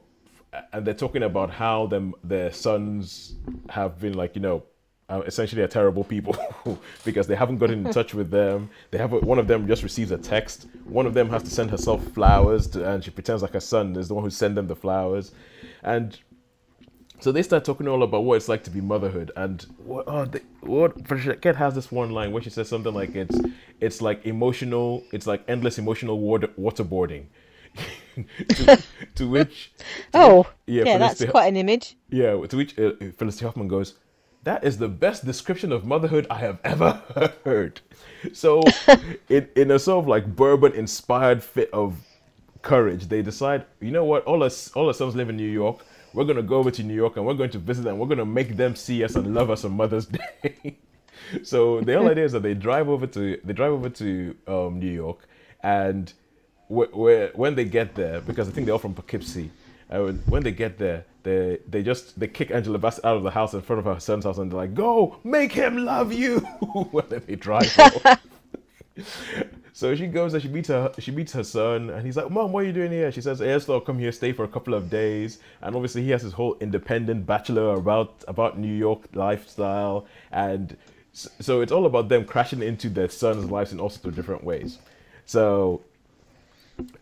Speaker 2: and they're talking about how them their sons have been like you know uh, essentially are terrible people because they haven't gotten in touch with them. They have a, one of them just receives a text. One of them has to send herself flowers, to, and she pretends like her son is the one who sent them the flowers, and so they start talking all about what it's like to be motherhood and what oh, they, what Patricia has this one line where she says something like it's it's like emotional it's like endless emotional water, waterboarding. to, to which
Speaker 1: Oh,
Speaker 2: Yeah,
Speaker 1: yeah, that's
Speaker 2: to-
Speaker 1: quite an image.
Speaker 2: yeah, to which uh, Felicity Huffman goes, "That is the best description of motherhood I have ever heard." So, in in a sort of like bourbon-inspired fit of courage, they decide, you know what? All us all our sons live in New York. We're gonna go over to New York and we're going to visit them. We're gonna make them see us and love us on Mother's Day. so the whole idea is that they drive over to they drive over to um, New York, and wh- where when they get there, because I think they're all from Poughkeepsie, uh, when- they get there, they they just they kick Angela Bassett out of the house in front of her son's house, and they're like, "Go, make him love you." and they drive off. So she goes and she meets her she meets her son and he's like, Mom, what are you doing here? She says, I just I'd come here, stay for a couple of days. And obviously he has his whole independent bachelor about about New York lifestyle and so it's all about them crashing into their son's lives in all sorts of different ways. So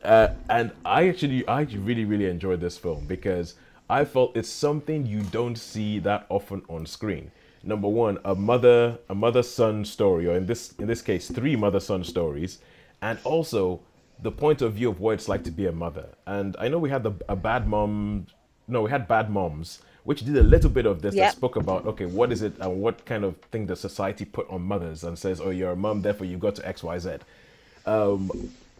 Speaker 2: uh, and I actually I really really enjoyed this film because I felt it's something you don't see that often on screen. Number one, a mother a mother son story, or in this in this case, three mother son stories, and also the point of view of what it's like to be a mother. And I know we had the a bad mom, no, we had bad moms, which did a little bit of this
Speaker 1: Yep.
Speaker 2: that spoke about okay, what is it and what kind of thing does society put on mothers and says, oh, you're a mom, therefore you've got to X Y Z. Um,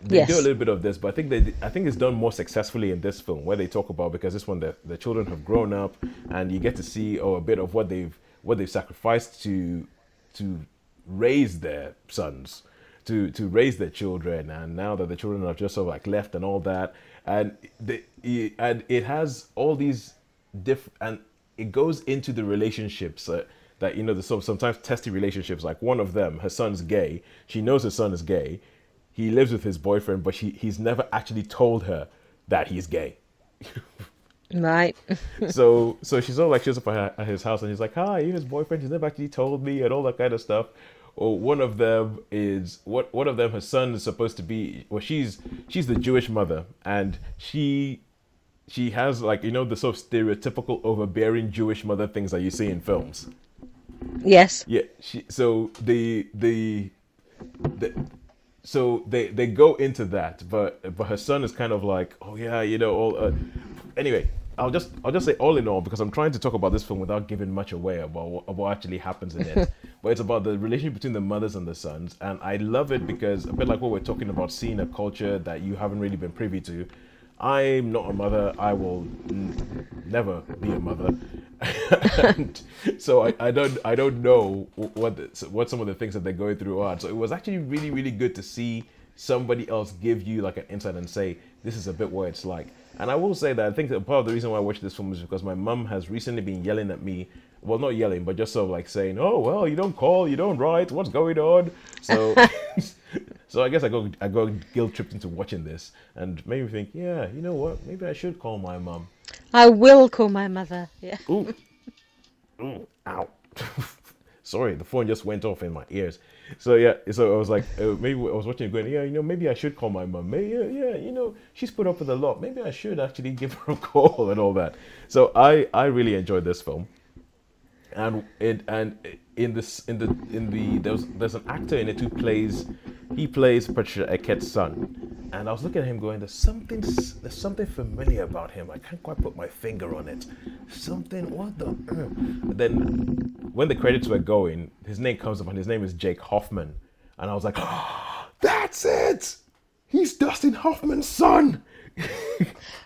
Speaker 2: they
Speaker 1: Yes.
Speaker 2: do a little bit of this, but I think they I think it's done more successfully in this film where they talk about because this one the, the children have grown up and you get to see oh, a bit of what they've what they've sacrificed to to raise their sons to to raise their children and now that the children have just sort of like left and all that and the it- and it has all these diff and it goes into the relationships uh, that you know the sort of sometimes testy relationships like one of them her son's gay she knows her son is gay he lives with his boyfriend but she, he's never actually told her that he's gay
Speaker 1: Right.
Speaker 2: so so she's all like she's up at, her- at his house and he's like hi you his boyfriend he's never actually told me and all that kind of stuff or one of them is what one of them her son is supposed to be well she's she's the jewish mother and she she has like you know the sort of stereotypical overbearing jewish mother things that you see in films
Speaker 1: yes.
Speaker 2: yeah she so the the the so they they go into that but but her son is kind of like oh yeah you know all uh, anyway i'll just i'll just say all in all because i'm trying to talk about this film without giving much away about what, about what actually happens in it. But it's about the relationship between the mothers and the sons and i love it because a bit like what we're talking about seeing a culture that you haven't really been privy to i'm not a mother i will never be a mother and so I, I don't I don't know what the, what some of the things that they're going through are. So it was actually really really good to see somebody else give you like an insight and say this is a bit what it's like. And I will say that I think that part of the reason why I watched this film is because my mum has recently been yelling at me. Well, not yelling, but just sort of like saying, "Oh well, you don't call, you don't write. What's going on?" So, so I guess I got I got guilt tripped into watching this, and made me think, yeah, you know what? Maybe I should call my mum.
Speaker 1: I will call my mother. Yeah.
Speaker 2: Ooh. Ooh, ow. Sorry, the phone just went off in my ears. So yeah, so I was like, uh, maybe I was watching it going, yeah, you know, maybe I should call my mom. Maybe, yeah, yeah, you know, she's put up with a lot. Maybe I should actually give her a call and all that. So I, I really enjoyed this film, and it and in this in the in the there's there's an actor in it who plays, he plays Patricia Arquette's son, and I was looking at him going, there's something there's something familiar about him. I can't quite put my finger on it. Something what the? Then when the credits were going, his name comes up and his name is Jake Hoffman, and I was like, That's it. He's Dustin Hoffman's son.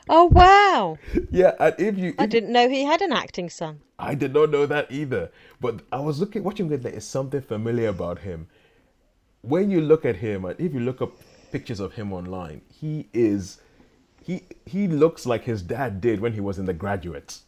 Speaker 1: Oh wow!
Speaker 2: yeah, and if you,
Speaker 1: I didn't know he had an acting son.
Speaker 2: I did not know that either. But I was looking, watching it. There is something familiar about him. When you look at him, and if you look up pictures of him online, he is, he he looks like his dad did when he was in The Graduate.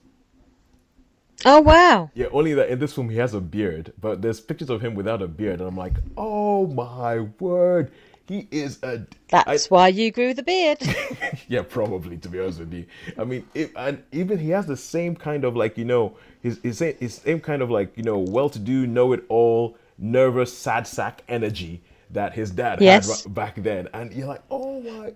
Speaker 1: Oh wow!
Speaker 2: Yeah, only that in this film he has a beard, but there's pictures of him without a beard, and I'm like, oh my word, he is a.
Speaker 1: That's why you grew the beard.
Speaker 2: yeah, probably to be honest with you. I mean, if, and even he has the same kind of like you know his his same, his same kind of like you know well-to-do, know-it-all, nervous, sad sack energy that his dad
Speaker 1: Yes.
Speaker 2: had back then, and you're like, oh my.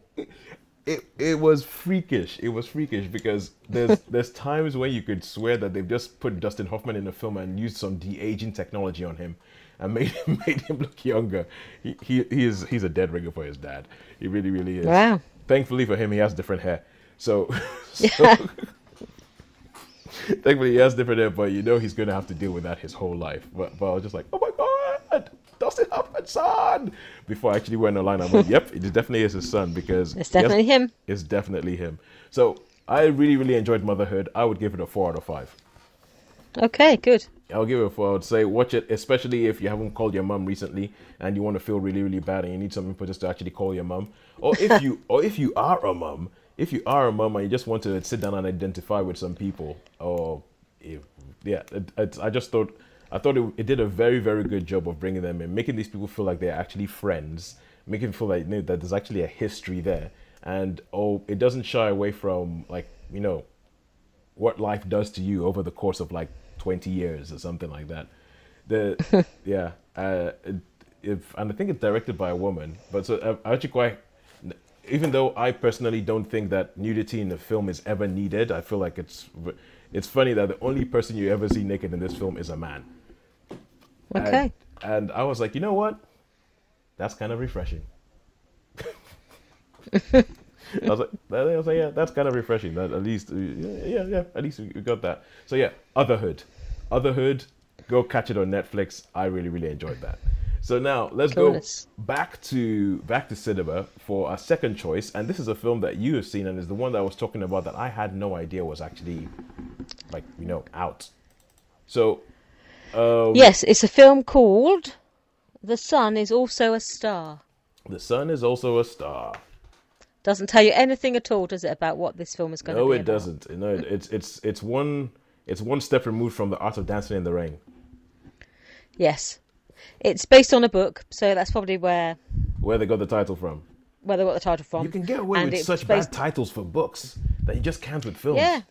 Speaker 2: It, it was freakish. It was freakish because there's there's times when you could swear that they've just put Dustin Hoffman in a film and used some de aging technology on him and made him made him look younger. He he, he is he's a dead ringer for his dad. He really really is.
Speaker 1: Wow.
Speaker 2: Thankfully for him, he has different hair. So, so thankfully he has different hair, but you know he's gonna have to deal with that his whole life. But but I was just like, oh my god, Dustin Hoffman's son. Before I actually went online, I went, yep, it definitely is his son because
Speaker 1: It's
Speaker 2: he has-
Speaker 1: definitely him.
Speaker 2: It's definitely him. So I really really enjoyed Motherhood. I would give it a four out of five.
Speaker 1: Okay, good.
Speaker 2: I'll give it a four. I would say watch it, especially if you haven't called your mum recently and you want to feel really, really bad and you need some impetus to actually call your mum. Or if you or if you are a mum, if you are a mum and you just want to sit down and identify with some people, or if, yeah, it, it's I just thought I thought it, it did a very, very good job of bringing them in, making these people feel like they're actually friends, making them feel like you know, that there's actually a history there, and oh, it doesn't shy away from like you know what life does to you over the course of like 20 years or something like that. The yeah, uh, if and I think it's directed by a woman, but so uh, I actually quite. Even though I personally don't think that nudity in the film is ever needed, I feel like it's it's funny that the only person you ever see naked in this film is a man.
Speaker 1: Okay.
Speaker 2: And, and I was like, you know what? That's kind of refreshing. I was like, I was like, yeah, that's kind of refreshing. That at least, yeah, yeah, yeah, at least we got that. So yeah, Otherhood, Otherhood, go catch it on Netflix. I really, really enjoyed that. So now let's
Speaker 1: Coolness.
Speaker 2: go back to back to cinema for our second choice, and this is a film that you have seen, and is the one that I was talking about that I had no idea was actually, like you know, out. So, um,
Speaker 1: Yes, it's a film called The Sun is Also a Star.
Speaker 2: the sun is also a star.
Speaker 1: Doesn't tell you anything at all, does it, about what this film is going to be?
Speaker 2: No, it
Speaker 1: about?
Speaker 2: doesn't. No, it- it's it's it's one it's one step removed from the art of dancing in the rain.
Speaker 1: Yes. It's based on a book, so that's probably where
Speaker 2: Where they got the title from?
Speaker 1: where they got the title from.
Speaker 2: You can get away
Speaker 1: And
Speaker 2: with such
Speaker 1: based-
Speaker 2: bad titles for books that you just can't with films.
Speaker 1: Yeah.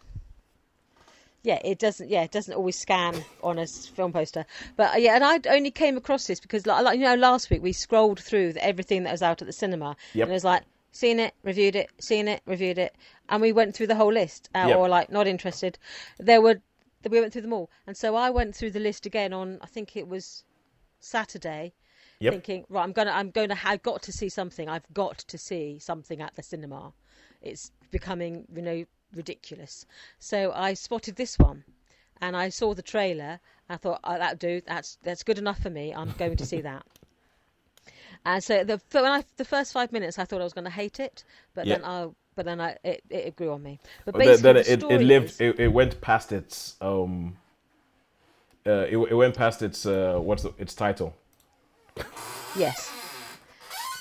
Speaker 1: Yeah, it doesn't. Yeah, it doesn't always scan on a film poster. But yeah, and I only came across this because, like, like you know, last week we scrolled through everything that was out at the cinema,
Speaker 2: Yep.
Speaker 1: and it was like seen it, reviewed it, seen it, reviewed it, and we went through the whole list, uh,
Speaker 2: Yep.
Speaker 1: or like not interested. There were we went through them all, and so I went through the list again on I think it was Saturday,
Speaker 2: Yep.
Speaker 1: thinking right, I'm gonna, I'm gonna, I've got to see something. I've got to see something at the cinema. It's becoming, you know, ridiculous. So I spotted this one, and I saw the trailer. I thought, oh, that do, that's that's good enough for me. I'm going to see that. And so the when I, the first five minutes, I thought I was going to hate it, but
Speaker 2: Yeah.
Speaker 1: then I, but then I, it, it grew on me. But
Speaker 2: But then,
Speaker 1: basically,
Speaker 2: then
Speaker 1: the
Speaker 2: it, it lived.
Speaker 1: is-
Speaker 2: It, it went past its um. Uh, it, it went past its uh, what's the, its title?
Speaker 1: Yes.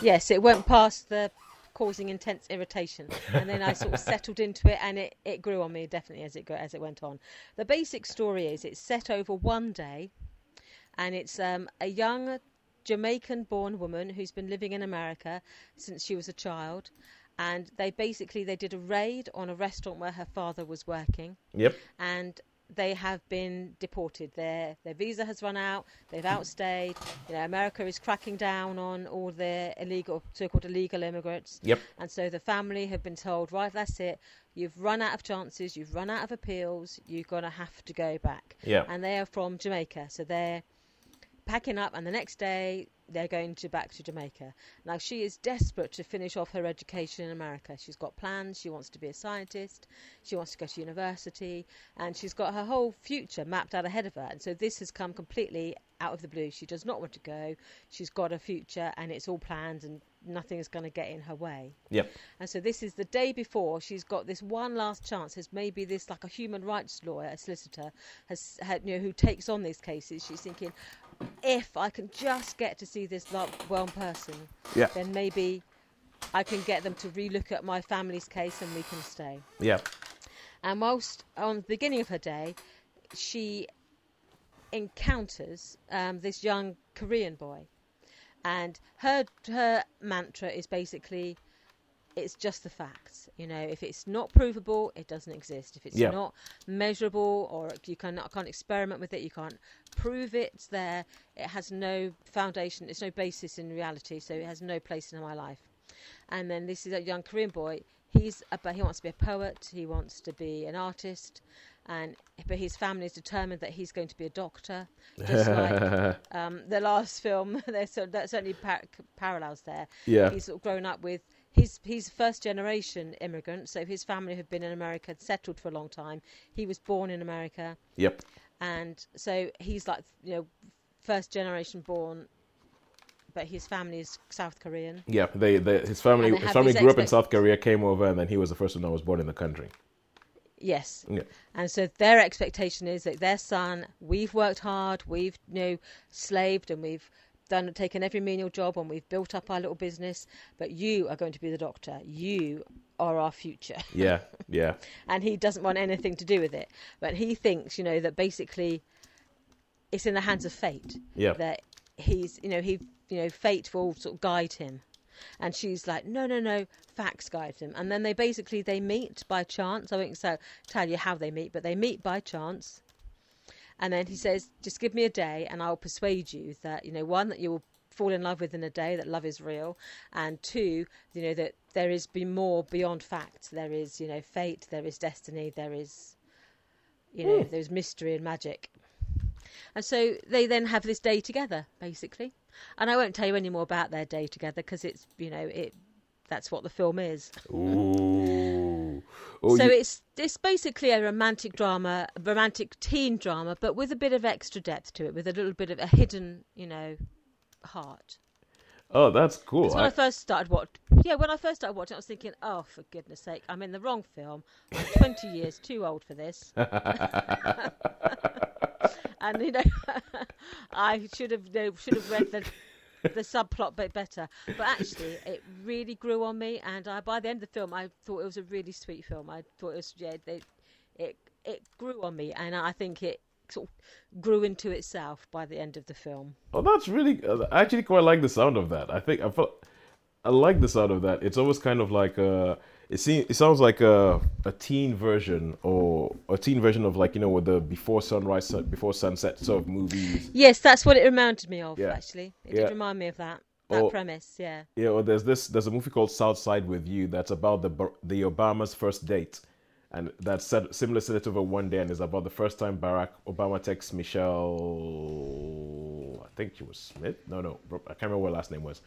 Speaker 1: Yes, it went past the causing intense irritation, and then I sort of settled into it, and it, it grew on me definitely as it go, as it went on. The basic story is it's set over one day, and it's um, a young Jamaican-born woman who's been living in America since she was a child, and they basically they did a raid on a restaurant where her father was working
Speaker 2: Yep.
Speaker 1: and they have been deported. Their their visa has run out. They've outstayed. You know, America is cracking down on all their illegal, so-called illegal immigrants.
Speaker 2: Yep.
Speaker 1: And so the family have been told, right, that's it. You've run out of chances. You've run out of appeals. You're gonna have to go back.
Speaker 2: Yeah.
Speaker 1: And they are from Jamaica, so they're packing up, and the next day they're going to back to Jamaica. Now she is desperate to finish off her education in America. She's got plans. She wants to be a scientist. She wants to go to university, and she's got her whole future mapped out ahead of her. And so this has come completely out of the blue. She does not want to go. She's got a future, and it's all planned, and nothing is going to get in her way.
Speaker 2: Yep.
Speaker 1: And so this is the day before she's got this one last chance. As maybe this like a human rights lawyer, a solicitor, has had you know who takes on these cases. She's thinking, if I can just get to see this loved one person,
Speaker 2: Yeah.
Speaker 1: then maybe I can get them to relook at my family's case and we can stay.
Speaker 2: Yeah.
Speaker 1: And whilst on the beginning of her day, she encounters um, this young Korean boy, and her her mantra is basically, "It's just the facts." You know, if it's not provable, it doesn't exist. If it's
Speaker 2: Yeah.
Speaker 1: not measurable, or you can can't experiment with it, you can't prove it, it's there. It has no foundation. It's no basis in reality, so it has no place in my life. And then this is a young Korean boy. He's a, but he wants to be a poet. He wants to be an artist, and but his family is determined that he's going to be a doctor. Just like um, the last film, there's, so, there's certainly par- parallels there.
Speaker 2: Yeah.
Speaker 1: he's sort of grown up with. He's he's first generation immigrant, so his family have been in America, settled for a long time. He was born in America,
Speaker 2: Yep.
Speaker 1: and so he's like you know first generation born, but his family is South Korean.
Speaker 2: Yeah. They, they his family his family grew up in South Korea, came over, and then he was the first one that was born in the country.
Speaker 1: Yes.
Speaker 2: Yeah.
Speaker 1: And so their expectation is that their son, we've worked hard, we've you know slaved, and we've done taken every menial job, and we've built up our little business. But you are going to be the doctor. You are our future.
Speaker 2: Yeah. Yeah.
Speaker 1: and he doesn't want anything to do with it. But he thinks, you know, that basically it's in the hands of fate.
Speaker 2: Yeah.
Speaker 1: That he's, you know, he, you know, fate will sort of guide him. And she's like, no, no, no, facts guide him. And then they basically they meet by chance. I won't so tell you how they meet, but they meet by chance. And then he says, just give me a day, and I'll persuade you that you know one that you will fall in love with in a day, that love is real, and two, you know that there is be more beyond facts. There is you know fate, there is destiny, there is you know hmm. there's mystery and magic. And so they then have this day together, basically. And I won't tell you any more about their day together because it's you know it that's what the film is.
Speaker 2: Ooh. Oh,
Speaker 1: so
Speaker 2: you-
Speaker 1: it's it's basically a romantic drama, a romantic teen drama, but with a bit of extra depth to it, with a little bit of a hidden, you know, heart.
Speaker 2: oh, that's cool.
Speaker 1: Because when I,
Speaker 2: I-
Speaker 1: first started watching, yeah, when I first started watching, I was thinking, oh, for goodness sake, I'm in the wrong film. I'm 20 years too old for this. and you know, I should have you know, should have read the the subplot bit better. But actually, it really grew on me, and I, by the end of the film, I thought it was a really sweet film. I thought it was yeah, they, it it grew on me, and I think it sort of grew into itself by the end of the film.
Speaker 2: Oh, that's really. uh, I actually quite like the sound of that. I think I felt. I like the sound of that. It's almost kind of like a. It seems. It sounds like a a teen version or a teen version of like you know with the before sunrise, sun- before sunset sort of movies.
Speaker 1: Yes, that's what it reminded me of.
Speaker 2: Yeah.
Speaker 1: Actually, it
Speaker 2: Yeah.
Speaker 1: did remind me of that that
Speaker 2: Oh.
Speaker 1: premise. Yeah.
Speaker 2: Yeah, or there's this. There's a movie called Southside with You that's about the the Obama's first date, and that's set, similar set over one day, and is about the first time Barack Obama texts Michelle. I think she was Smith. No, no, I can't remember what her last name was.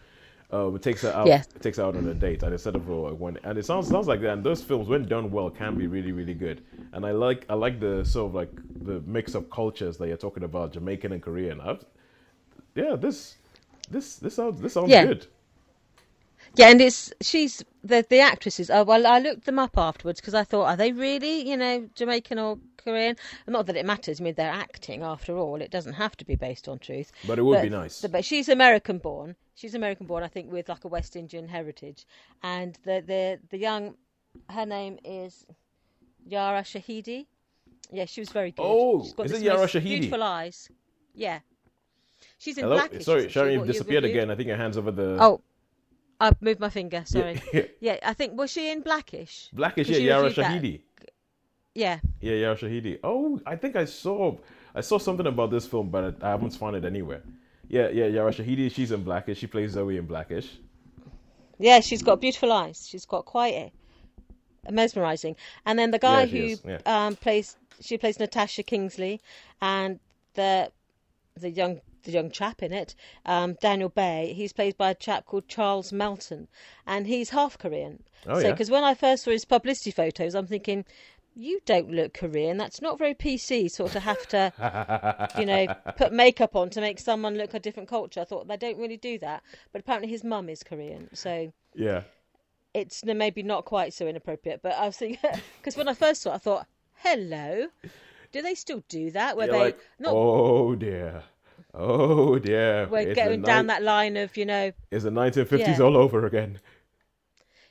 Speaker 2: Uh, it takes her out.
Speaker 1: Yeah.
Speaker 2: Takes her out on a date, and instead of a one, and it sounds sounds like that. And those films, when done well, can be really really good. And I like I like the sort of like the mix of cultures that you're talking about, Jamaican and Korean. I've, yeah, this this this sounds this sounds
Speaker 1: Yeah.
Speaker 2: good.
Speaker 1: Yeah, and it's she's the the actresses. Oh well, I looked them up afterwards because I thought, are they really, you know, Jamaican or Korean? Not that it matters. I mean, they're acting after all. It doesn't have to be based on truth.
Speaker 2: But it would be nice.
Speaker 1: But she's American born. She's American born, I think, with like a West Indian heritage. And the the the young, her name is Yara Shahidi. Yeah, she was very good.
Speaker 2: Oh,
Speaker 1: She's got
Speaker 2: is it Yara Shahidi?
Speaker 1: Beautiful eyes. Yeah. She's in
Speaker 2: Hello.
Speaker 1: Blackish.
Speaker 2: Sorry. Sharon, you've disappeared again. I think your hands over the.
Speaker 1: Oh, I've moved my finger. Sorry.
Speaker 2: Yeah.
Speaker 1: Yeah, I think was she in Blackish?
Speaker 2: Blackish, yeah, Yara
Speaker 1: that.
Speaker 2: Shahidi.
Speaker 1: Yeah.
Speaker 2: Yeah, Yara Shahidi. Oh, I think I saw, I saw something about this film, but I haven't found it anywhere. Yeah, yeah, Yara Shahidi. She's in Blackish. She plays Zoe in Blackish.
Speaker 1: Yeah, she's got beautiful eyes. She's got quite a, mesmerizing. And then the guy
Speaker 2: Yeah,
Speaker 1: who
Speaker 2: yeah.
Speaker 1: um, plays she plays Natasha Kingsley, and the the young the young chap in it, um, Daniel Bae. He's played by a chap called Charles Melton, and he's half Korean.
Speaker 2: Oh,
Speaker 1: so
Speaker 2: yeah.
Speaker 1: because when I first saw his publicity photos, I'm thinking. You don't look Korean. That's not very PC. Sort of have to, you know, put makeup on to make someone look a different culture. I thought they don't really do that, but apparently his mum is Korean, so
Speaker 2: Yeah.
Speaker 1: it's maybe not quite so inappropriate. But I was thinking because when I first saw it, I thought, "Hello, do they still do that? Where
Speaker 2: You're
Speaker 1: they
Speaker 2: like,
Speaker 1: not
Speaker 2: oh dear. Oh dear.
Speaker 1: we're
Speaker 2: It's
Speaker 1: going down
Speaker 2: ni-
Speaker 1: that line of you know,
Speaker 2: Is the 1950s
Speaker 1: Yeah.
Speaker 2: all over again.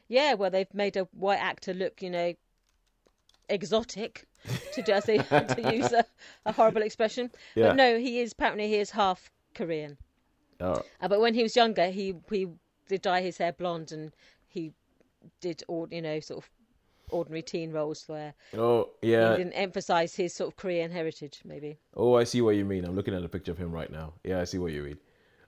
Speaker 1: yeah, well, they've made a white actor look, you know, exotic." To as to use a, a horrible expression,
Speaker 2: Yeah.
Speaker 1: but no, he is apparently he is half Korean.
Speaker 2: Oh,
Speaker 1: Uh, but when he was younger, he he did dye his hair blonde, and he did all you know sort of ordinary teen roles where
Speaker 2: oh yeah.
Speaker 1: he didn't emphasize his sort of Korean heritage. Maybe
Speaker 2: Oh, I see what you mean. I'm looking at a picture of him right now. Yeah, I see what you mean.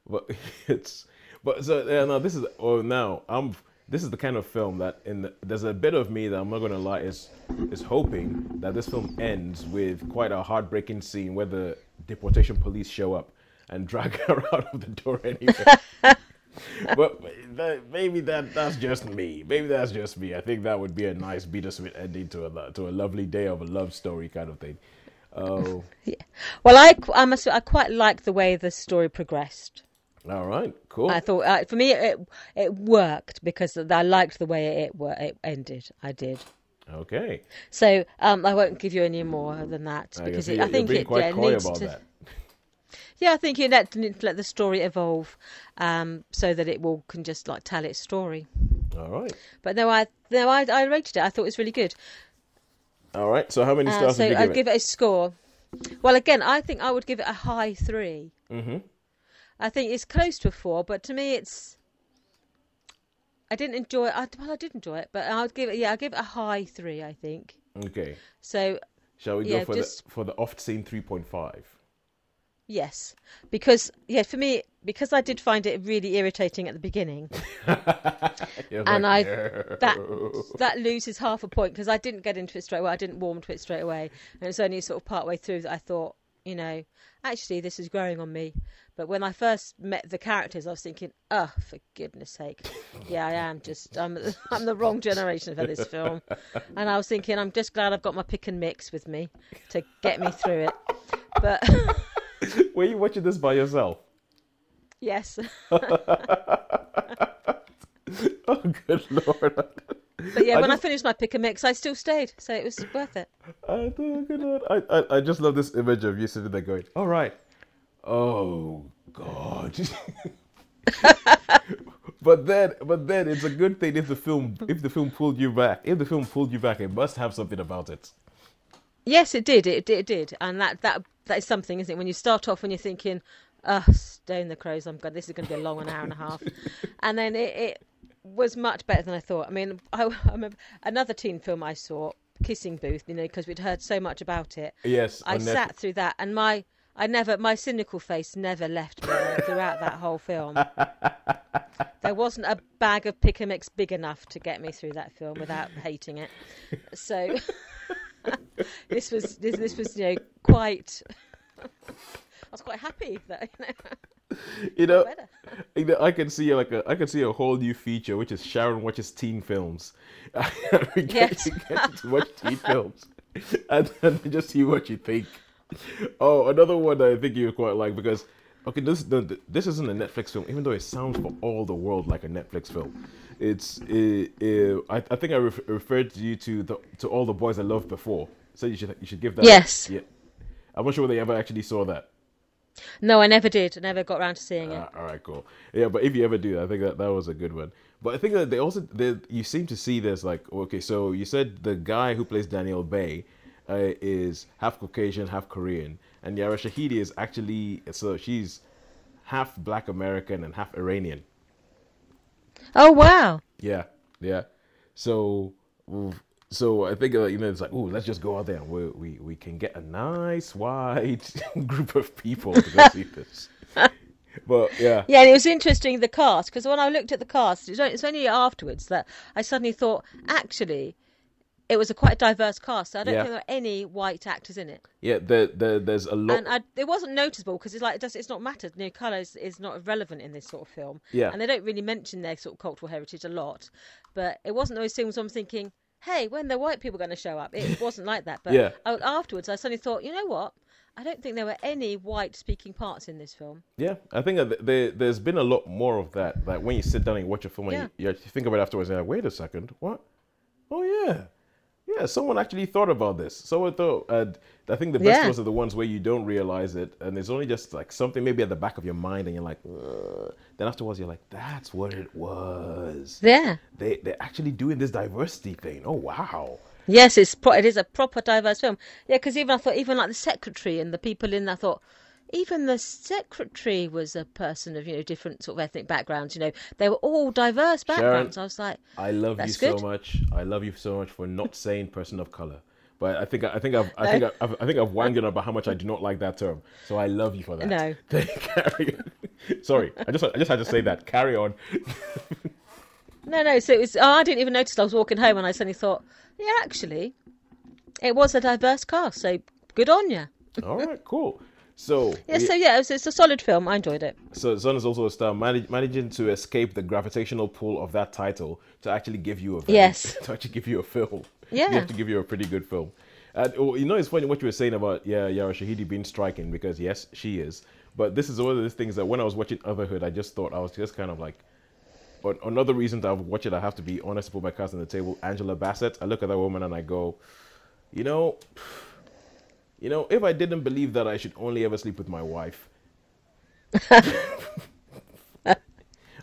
Speaker 2: But it's but so yeah, no, this is oh now I'm this is the kind of film that in the, there's a bit of me that I'm not gonna lie is is hoping that this film ends with quite a heartbreaking scene where the deportation police show up and drag her out of the door anyway. but that, maybe that that's just me. Maybe that's just me. I think that would be a nice bittersweet ending to a to a lovely day of a love story kind of thing. Oh. yeah.
Speaker 1: Well, I, I must. I quite like the way the story progressed.
Speaker 2: All right, cool.
Speaker 1: I thought, uh, for me, it it worked because I liked the way it it ended. I did.
Speaker 2: Okay,
Speaker 1: So um, I won't give you any more than that because
Speaker 2: guess
Speaker 1: it, I think it yeah, needs to.
Speaker 2: that.
Speaker 1: Yeah, I think you let let the story evolve, um, so that it will can just like tell its story.
Speaker 2: All right,
Speaker 1: But no, I no, I, I rated it. I thought it was really good.
Speaker 2: all right. So how many
Speaker 1: Uh,
Speaker 2: stars
Speaker 1: so
Speaker 2: did you
Speaker 1: I'd
Speaker 2: give
Speaker 1: it a score. Well, again, I think I would give it a high three.
Speaker 2: Mm-hmm.
Speaker 1: I think it's close to a four, but to me, it's. I didn't enjoy it. I, well, I did enjoy it, but I'd give it. Yeah, I'd give it a high three. I think
Speaker 2: Okay.
Speaker 1: so.
Speaker 2: Shall we
Speaker 1: Yeah,
Speaker 2: go for
Speaker 1: just-
Speaker 2: the for the oft seen three point five?
Speaker 1: Yes, because yeah, for me, because I did find it really irritating at the beginning, and I that that loses half a point because I didn't get into it straight away. I didn't warm to it straight away, and it's only sort of part way through that I thought, you know, actually this is growing on me. But when I first met the characters, I was thinking, oh, for goodness sake, yeah, I am just I'm I'm the wrong generation for this film, and I was thinking I'm just glad I've got my pick and mix with me to get me through it. But
Speaker 2: Were you watching this by yourself?
Speaker 1: yes.
Speaker 2: Oh, good lord!
Speaker 1: But yeah,
Speaker 2: I
Speaker 1: when I finished my pick and mix, I still stayed, so it was worth it.
Speaker 2: I, do- good lord. I, I I just love this image of you sitting there going, "All right, oh god." but then, but then, it's a good thing if the film if the film pulled you back. If the film pulled you back, it must have something about it.
Speaker 1: Yes, it did. It did. It did. And that that that is something, isn't it? When you start off, when you're thinking, "Oh, stay in the crows, I'm good. This is going to be a long an hour and a half," and then it, it was much better than I thought. I mean, I, I remember another teen film I saw, Kissing Booth. You know, because we'd heard so much about it.
Speaker 2: Yes,
Speaker 1: I sat through that, and my I never my cynical face never left me throughout that whole film. There wasn't a bag of pick and mix big enough to get me through that film without hating it. So this was this, this was you know quite. I was quite happy that you know,
Speaker 2: you know, you know, I can see like a I can see a whole new feature, which is Sharon watches teen films. get,
Speaker 1: Yes.
Speaker 2: get to watch teen films, and then just see what you think. Oh, another one that I think you quite like because okay, this no, th- this isn't a Netflix film, even though it sounds for all the world like a Netflix film. It's uh, uh, I, I think I ref- referred you to the to all the boys I loved before, so you should you should give that.
Speaker 1: Yes.
Speaker 2: Yeah. I'm not sure whether they ever actually saw that.
Speaker 1: No, I never did. I never got around to seeing it.
Speaker 2: Ah, all right, cool. Yeah, but if you ever do, I think that that was a good one. But I think that they also they, you seem to see this like okay, so you said the guy who plays Daniel Bae uh, is half Caucasian, half Korean, and Yara Shahidi is actually so she's half Black American and half Iranian.
Speaker 1: Oh wow!
Speaker 2: Yeah, yeah. So, so I think uh, you know it's like, oh, let's just go out there and we we we can get a nice wide group of people to go see this. But yeah,
Speaker 1: Yeah, and it was interesting the cast because when I looked at the cast, it's only, it's only afterwards that I suddenly thought, actually, it was a quite diverse cast. So I don't
Speaker 2: Yeah.
Speaker 1: think there were any white actors in it,
Speaker 2: Yeah, there, there, there's a lot.
Speaker 1: and I, it wasn't noticeable because it's like it does, it's not mattered. You know, colour is, is not relevant in this sort of film.
Speaker 2: Yeah.
Speaker 1: and they don't really mention their sort of cultural heritage a lot. But it wasn't those things I'm thinking, hey, when the white people going to show up? It wasn't like that. But
Speaker 2: Yeah.
Speaker 1: I, afterwards, I suddenly thought, you know what? I don't think there were any white speaking parts in this film.
Speaker 2: Yeah, I think there, there's been a lot more of that. Like when you sit down and watch a film and you, you think about it afterwards, and you're like, wait a second, what? Oh yeah, yeah. Someone actually thought about this. Someone thought. And I think the best
Speaker 1: Yeah.
Speaker 2: ones are the ones where you don't realize it, and it's only just like something maybe at the back of your mind, and you're like, "Ugh." then afterwards you're like, that's what it was.
Speaker 1: Yeah.
Speaker 2: They they're actually doing this diversity thing. Oh wow.
Speaker 1: Yes, it's pro- it is a proper diverse film. Yeah, because even I thought even like the secretary and the people in, I thought even the secretary was a person of you know different sort of ethnic backgrounds. You know, they were all diverse backgrounds. I was like,
Speaker 2: I love you
Speaker 1: good.
Speaker 2: so much. I love you so much for not saying person of color. But I think I think I've I think I've, I think I've wanged on about how much I do not like that term. So I love you for that.
Speaker 1: No.
Speaker 2: Carry on. Sorry, I just I just had to say that. Carry on.
Speaker 1: no, no. So it was. Oh, I didn't even notice. I was walking home and I suddenly thought, yeah, actually, it was a diverse cast. So good on you.
Speaker 2: All right, cool. So
Speaker 1: Yeah. So yeah, it's, it's a solid film. I enjoyed it.
Speaker 2: so Sun is also a star manage, managing to escape the gravitational pull of that title to actually give you a
Speaker 1: Yes.
Speaker 2: to actually give you a film.
Speaker 1: Yeah.
Speaker 2: you have to give you a pretty good film. And oh, you know, it's funny what you were saying about yeah, Yara Shahidi being striking because yes, she is. But this is one of those things that when I was watching Otherhood, I just thought I was just kind of like. But another reason to watch it, I have to be honest to put my cards on the table. Angela Bassett. I look at that woman and I go, you know, you know, if I didn't believe that I should only ever sleep with my wife,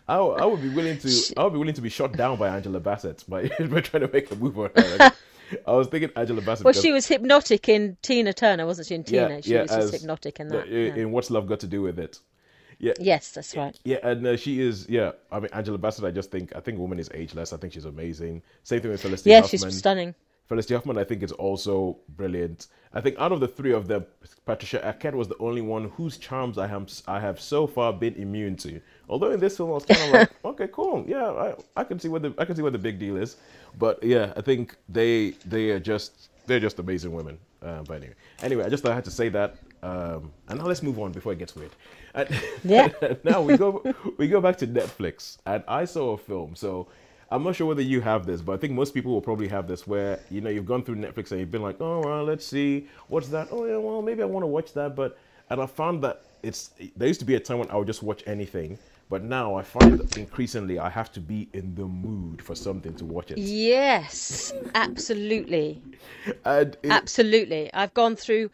Speaker 2: I, I would be willing to I would be willing to be shot down by Angela Bassett by, by trying to make a move on her. I was thinking Angela Bassett.
Speaker 1: Well, she was hypnotic in Tina Turner, wasn't she? In Tina, she was
Speaker 2: as-
Speaker 1: just hypnotic in that.
Speaker 2: in
Speaker 1: yeah.
Speaker 2: What's Love Got to Do with It? Yeah,
Speaker 1: Yes, that's right.
Speaker 2: yeah, and uh, she is. Yeah, I mean Angela Bassett. I just think I think woman is ageless. I think she's amazing. Same thing with Felicity
Speaker 1: Yeah,
Speaker 2: Huffman.
Speaker 1: she's stunning.
Speaker 2: Felicity Huffman, I think, is also brilliant. I think out of the three of them, Patricia Arquette was the only one whose charms I have I have so far been immune to. Although in this film, I was kind of like, okay, cool, yeah, I, I can see what the I can see what the big deal is. But yeah, I think they they are just they're just amazing women. Uh, but anyway, anyway, I just thought I had to say that. Um, and now let's move on before it gets weird. And
Speaker 1: Yeah.
Speaker 2: now we go we go back to Netflix, and I saw a film. So I'm not sure whether you have this, but I think most people will probably have this, where you know you've gone through Netflix and you've been like, oh well, let's see what's that. Oh yeah, well maybe I want to watch that, but and I found that it's there used to be a time when I would just watch anything, but now I find that increasingly I have to be in the mood for something to watch it.
Speaker 1: Yes, absolutely,
Speaker 2: And it,
Speaker 1: absolutely. I've gone through.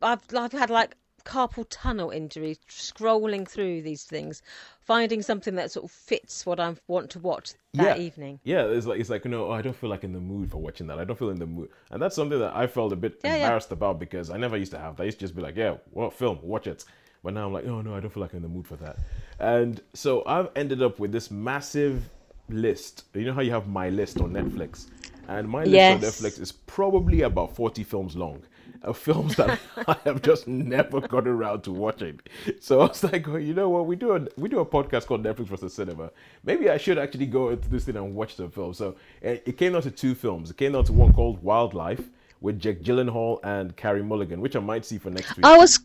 Speaker 1: I've I've had like carpal tunnel injury scrolling through these things, finding something that sort of fits what I want to watch that
Speaker 2: yeah.
Speaker 1: evening.
Speaker 2: Yeah, it's like it's like you know, oh, I don't feel like in the mood for watching that. I don't feel in the mood, and that's something that I felt a bit
Speaker 1: Yeah, yeah.
Speaker 2: embarrassed about because I never used to have that. I used to just be like, yeah, what film, watch it. But now I'm like, oh no, I don't feel like I'm in the mood for that. And so I've ended up with this massive list. You know how you have my list on Netflix, and my list
Speaker 1: Yes.
Speaker 2: on Netflix is probably about 40 films long. Of films that I have just never got around to watching. So I was like, oh, you know what? We do a we do a podcast called Netflix versus Cinema. Maybe I should actually go into this thing and watch the film. So uh, it came down to two films. It came down to one called Wildlife with Jake Gyllenhaal and Carey Mulligan, which I might see for next week.
Speaker 1: I was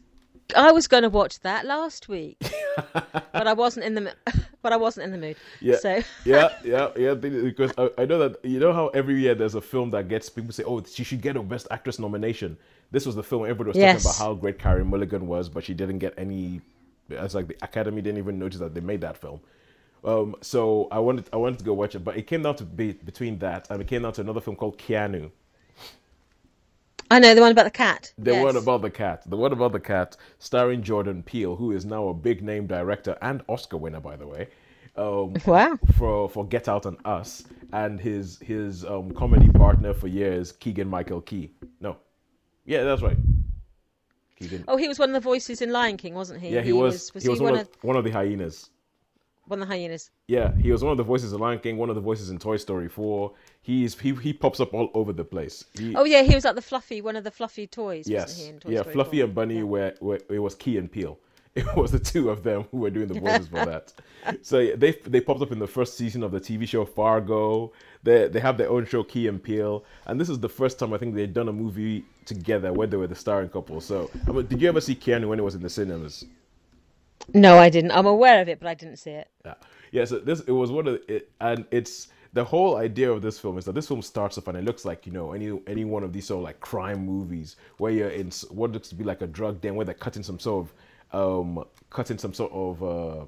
Speaker 1: I was going to watch that last week, but I wasn't in the but I wasn't in the mood.
Speaker 2: Yeah,
Speaker 1: So
Speaker 2: yeah, yeah, yeah. Because I, I know that you know how every year there's a film that gets people say, "Oh, she should get a Best Actress nomination." This was the film everybody was
Speaker 1: Yes.
Speaker 2: talking about how great Carey Mulligan was, but she didn't get any. It's like the Academy didn't even notice that they made that film. Um, so I wanted I wanted to go watch it, but it came down to be between that and it came down to another film called Keanu.
Speaker 1: I know the one about the cat.
Speaker 2: The
Speaker 1: yes.
Speaker 2: one about the cat. The one about the cat, starring Jordan Peele, who is now a big name director and Oscar winner, by the way. Um,
Speaker 1: Wow.
Speaker 2: For for Get Out and Us, and his his um, comedy partner for years, Keegan Michael Key. No, yeah, that's right. Keegan.
Speaker 1: Oh, he was one of the voices in Lion King, wasn't he?
Speaker 2: yeah, he, was.
Speaker 1: Was,
Speaker 2: he was
Speaker 1: he
Speaker 2: one,
Speaker 1: one
Speaker 2: of, one of the hyenas.
Speaker 1: one of the hyenas?
Speaker 2: Yeah, he was one of the voices in Lion King, one of the voices in Toy Story 4. He's he he pops up all over the place. He,
Speaker 1: Oh yeah, he was like the fluffy one of the fluffy toys.
Speaker 2: yes,
Speaker 1: he, Toy
Speaker 2: yeah,
Speaker 1: Story
Speaker 2: Fluffy
Speaker 1: 4?
Speaker 2: and Bunny
Speaker 1: Yeah.
Speaker 2: were, were it was Key and Peele it was the two of them who were doing the voices for that. So yeah, they they popped up in the first season of the TV show Fargo. They they have their own show Key and Peele, and this is the first time I think they'd done a movie together where they were the starring couple. So, I mean, did you ever see Keanu when it was in the cinemas?
Speaker 1: No, I didn't. I'm aware of it, but I didn't see it.
Speaker 2: Yeah, yeah. So this it was one of the, it, and it's the whole idea of this film is that this film starts off and it looks like you know any any one of these sort of like crime movies where you're in what looks to be like a drug den where they're cutting some sort of um cutting some sort of uh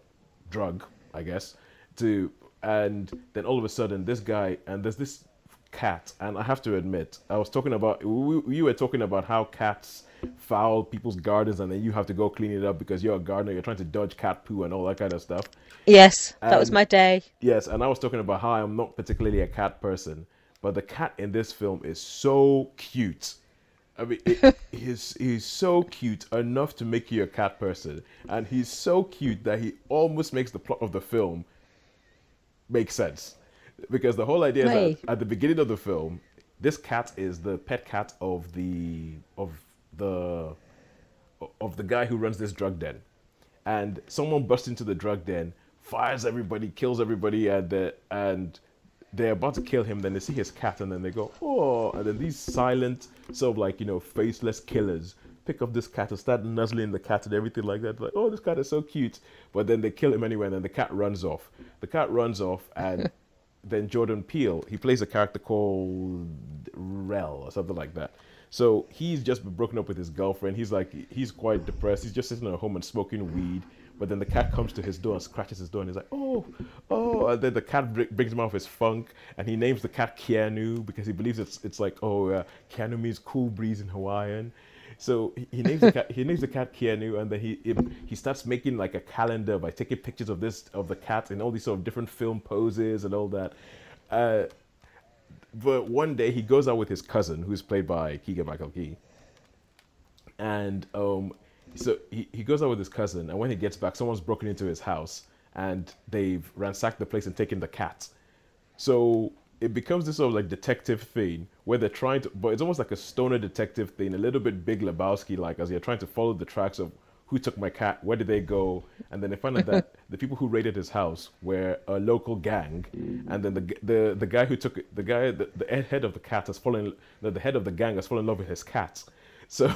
Speaker 2: drug I guess to and then all of a sudden this guy and there's this cat and I have to admit I was talking about we, we were talking about how cats foul people's gardens and then you have to go clean it up because you're a gardener you're trying to dodge cat poo and all that kind of stuff
Speaker 1: Yes, that was my day.
Speaker 2: Yes, and I was talking about how I'm not particularly a cat person, but the cat in this film is so cute. I mean, it, he's he's so cute enough to make you a cat person, and he's so cute that he almost makes the plot of the film make sense. Because the whole idea is that at the beginning of the film, this cat is the pet cat of the of the of the guy who runs this drug den, and someone busts into the drug den, fires everybody, kills everybody, and uh, and they're about to kill him. Then they see his cat, and then they go, oh, and then these silent, sort of like you know, faceless killers pick up this cat and start nuzzling the cat and everything like that. Like, oh, this cat is so cute, but then they kill him anyway, and then the cat runs off. The cat runs off, and then Jordan Peele, he plays a character called Rell or something like that. So he's just broken up with his girlfriend. He's like, he's quite depressed. He's just sitting at home and smoking weed. But then the cat comes to his door and scratches his door, and he's like, oh, oh. And then the cat br- brings him out of his funk, and he names the cat Keanu because he believes it's it's like, oh, uh, Keanu means cool breeze in Hawaiian. So he, names the cat he names the cat Keanu, and then he he- he starts making like a calendar by taking pictures of this of the cat in all these sort of different film poses and all that. Uh, but one day he goes out with his cousin, who's played by Keegan Michael Key, and um, so he, he goes out with his cousin, and when he gets back, someone's broken into his house, and they've ransacked the place and taken the cat. So it becomes this sort of like detective thing where they're trying to, but it's almost like a stoner detective thing, a little bit Big Lebowski like, as you're trying to follow the tracks of who took my cat, where did they go, and then they find out that the people who raided his house were a local gang, and then the the the guy who took it, the guy the, the head of the cat has fallen, the, the head of the gang has fallen in love with his cat, so.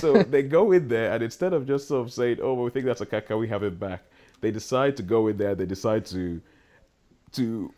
Speaker 2: so they go in there, and instead of just sort of saying, "Oh, well, we think that's a cat, can we have it back?" They decide to go in there. They decide to to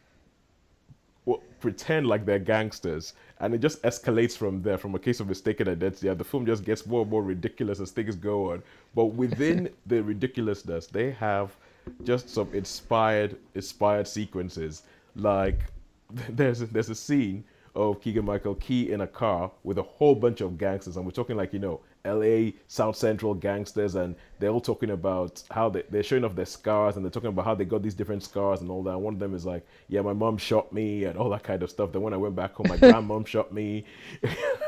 Speaker 2: pretend like they're gangsters, and it just escalates from there, from a case of mistaken identity. And the film just gets more and more ridiculous as things go on. But within the ridiculousness, they have just some inspired, inspired sequences. Like there's a, there's a scene of Keegan Michael Key in a car with a whole bunch of gangsters, and we're talking like you know L.A. South Central gangsters, and they're all talking about how they, they're showing off their scars, and they're talking about how they got these different scars and all that. One of them is like, yeah, my mom shot me, and all that kind of stuff. Then when I went back home, my grandmom shot me,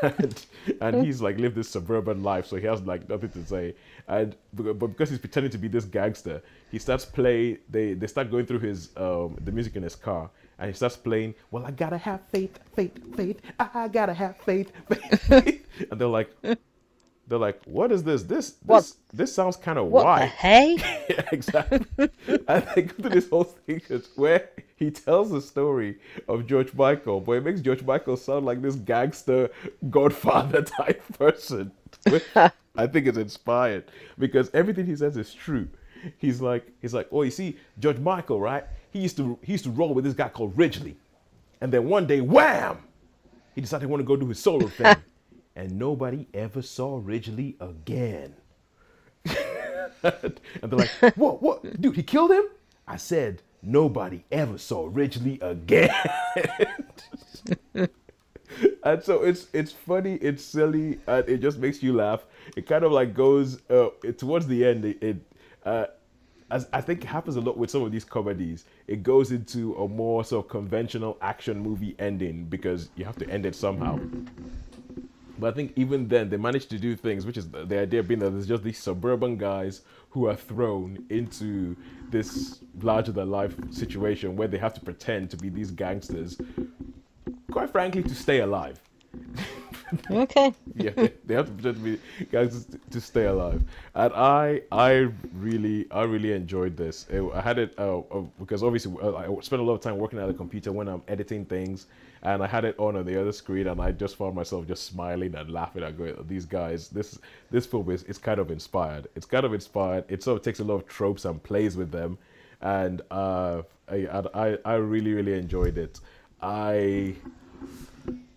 Speaker 2: and, and he's like lived this suburban life, so he has like nothing to say. And but because he's pretending to be this gangster, he starts play. They they start going through his um the music in his car, and he starts playing. Well, I gotta have faith, faith, faith. I gotta have faith, faith, faith. and they're like, they're like, what is this? This this
Speaker 1: What?
Speaker 2: this sounds kind of wild.
Speaker 1: What the hey?
Speaker 2: yeah, exactly. and they go to this whole thing where he tells the story of George Michael, but it makes George Michael sound like this gangster godfather type person. I think is inspired because everything he says is true. He's like, he's like, oh, you see, George Michael, right? He used to he used to roll with this guy called Ridgeley, and then one day, wham! He decided he wanted to go do his solo thing, and nobody ever saw Ridgeley again. and they're like, what, what? Dude, he killed him? I said, nobody ever saw Ridgeley again. and so it's it's funny, it's silly, and it just makes you laugh. It kind of like goes uh, towards the end. It, it uh, as I think happens a lot with some of these comedies. It goes into a more sort of conventional action movie ending because you have to end it somehow. But I think even then they managed to do things, which is the, the idea being that there's just these suburban guys who are thrown into this larger than life situation where they have to pretend to be these gangsters, quite frankly, to stay alive.
Speaker 1: Okay.
Speaker 2: yeah, they have to pretend to be guys to, stay alive. And I, I really, I really enjoyed this. It, I had it uh, uh, because obviously uh, I spent a lot of time working at the computer when I'm editing things, and I had it on on the other screen, and I just found myself just smiling and laughing at going, these guys. This this film is it's kind of inspired. It's kind of inspired. It sort of takes a lot of tropes and plays with them, and uh, I, I, I really, really enjoyed it. I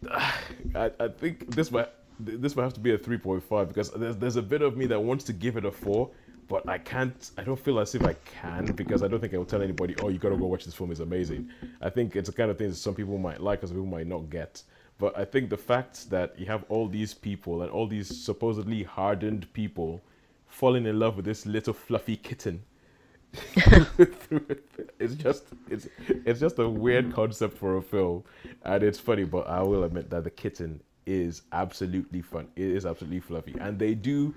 Speaker 2: I, I think this might this might have to be a three point five because there's there's a bit of me that wants to give it a four, but I can't. I don't feel as if I can because I don't think I will tell anybody. Oh, you gotta go watch this film. It's amazing. I think it's the kind of thing that some people might like, and some people might not get. But I think the fact that you have all these people and all these supposedly hardened people falling in love with this little fluffy kitten it's just it's it's just a weird concept for a film, and it's funny. But I will admit that the kitten is absolutely fun. It is absolutely fluffy, and they do.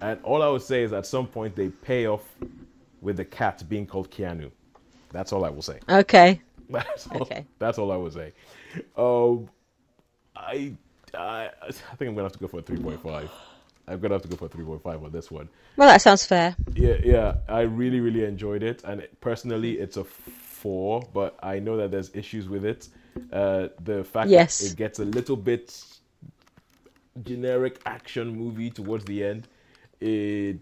Speaker 2: And all I would say is, at some point, they pay off with the cat being called Keanu. That's all I will say.
Speaker 1: Okay.
Speaker 2: That's all,
Speaker 1: Okay.
Speaker 2: That's all I will say. Um, I, I I think I'm gonna have to go for a three point five. I'm gonna have to go for a three point five on this one.
Speaker 1: Well, that sounds fair.
Speaker 2: Yeah, yeah, I really, really enjoyed it, and it- personally, it's a four. But I know that there's issues with it. Uh, the fact
Speaker 1: Yes.
Speaker 2: that it gets a little bit generic action movie towards the end, it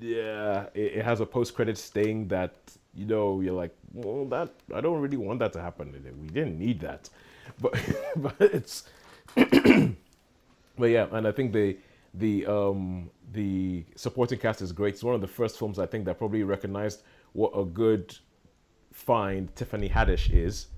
Speaker 2: yeah, it, it has a post-credit sting that you know you're like, well, that I don't really want that to happen. We didn't need that, but but it's but yeah, and I think the the um the supporting cast is great. It's one of the first films I think that probably recognized what a good find Tiffany Haddish is,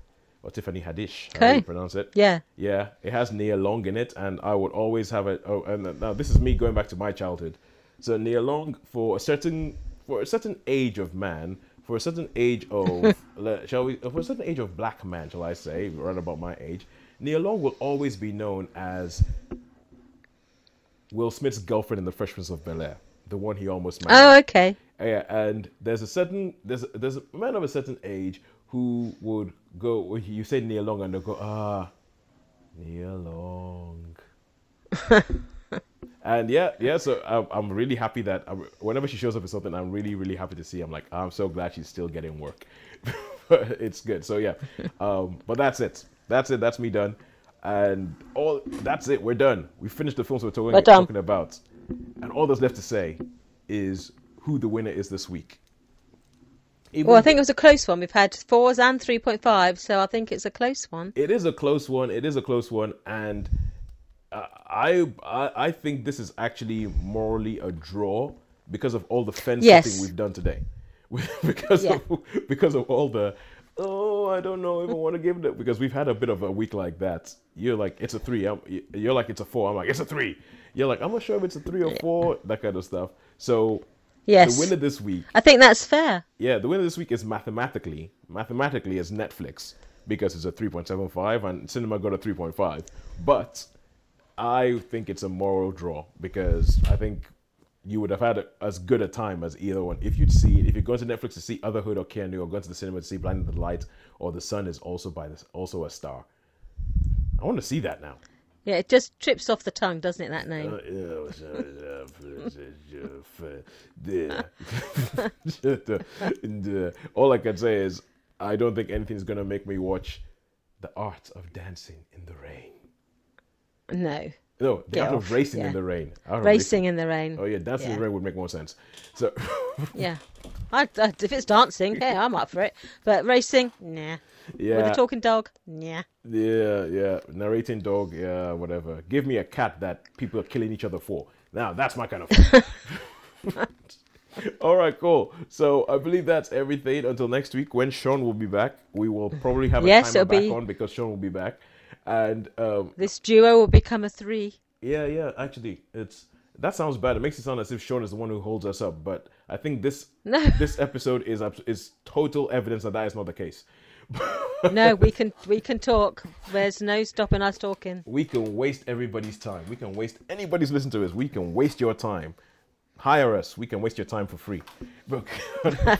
Speaker 2: or Tiffany Haddish, how do you
Speaker 1: Okay.
Speaker 2: pronounce it?
Speaker 1: Yeah.
Speaker 2: Yeah, it has Nia Long in it, and I would always have it. Oh, and now this is me going back to my childhood. So Nia Long, for a certain for a certain age of man, for a certain age of shall we, for a certain age of black man, shall I say, right about my age, Nia Long will always be known as Will Smith's girlfriend in The Fresh Prince of Bel Air, the one he almost married.
Speaker 1: Oh, okay.
Speaker 2: Yeah, and there's a certain there's there's a man of a certain age who would go. You say Nia Long, and they'll go ah, Nia Long. and yeah, yeah. So I'm, I'm really happy that i whenever she shows up in something, I'm really really happy to see. I'm like I'm so glad she's still getting work. it's good. So yeah, um, but that's it. That's it. That's me done. And all that's it. We're done. We finished the films we're talking,
Speaker 1: We're done.
Speaker 2: talking about. And all that's left to say is who the winner is this week. Even
Speaker 1: Well, I think it was a close one. We've had fours and 3.5, so I think it's a close one.
Speaker 2: it is a close one. It is a close one, and I, I I think this is actually morally a draw because of all the fence
Speaker 1: Yes.
Speaker 2: sitting we've done today. because
Speaker 1: Yeah.
Speaker 2: of because of all the oh I don't know if I want to give it because we've had a bit of a week like that. You're like it's a three. I'm, you're like it's a four. I'm like it's a three. You're like I'm not sure if it's a three or four. That kind of stuff. So
Speaker 1: Yes.
Speaker 2: the winner this week
Speaker 1: I think that's fair.
Speaker 2: yeah, the winner this week is mathematically, mathematically is Netflix because it's a 3.75 and cinema got a 3.5. But I think it's a moral draw because I think you would have had a, as good a time as either one if you'd see if you're going to Netflix to see Otherhood or Keanu or going to the cinema to see Blinding the Light or The Sun is also by this also a star. I want to see that now.
Speaker 1: Yeah, it just trips off the tongue, doesn't it, that name?
Speaker 2: Uh, all I can say is I don't think anything's gonna make me watch the art of dancing in the rain.
Speaker 1: No.
Speaker 2: No, the art of racing
Speaker 1: yeah.
Speaker 2: in the rain. Of
Speaker 1: Racing in the rain.
Speaker 2: Oh yeah, dancing in the rain would make more sense. So
Speaker 1: Yeah. I, I, if it's dancing, hey, I'm up for it. But racing, nah.
Speaker 2: Yeah.
Speaker 1: With a talking dog, nah.
Speaker 2: yeah, yeah. Narrating dog, yeah, whatever. Give me a cat that people are killing each other for. Now that's my kind of. All right, cool. So I believe that's everything. Until next week, when Sean will be back, we will probably have a
Speaker 1: Yes,
Speaker 2: timer back
Speaker 1: be-
Speaker 2: on because Sean will be back. And um,
Speaker 1: This duo will become a three.
Speaker 2: yeah, yeah. Actually, it's that sounds bad. It makes it sound as if Sean is the one who holds us up. But I think this
Speaker 1: No.
Speaker 2: this episode is is total evidence that that is not the case.
Speaker 1: No, we can we can talk. There's no stopping us talking.
Speaker 2: We can waste everybody's time. We can waste anybody's listening to us. We can waste your time. Hire us. We can waste your time for free.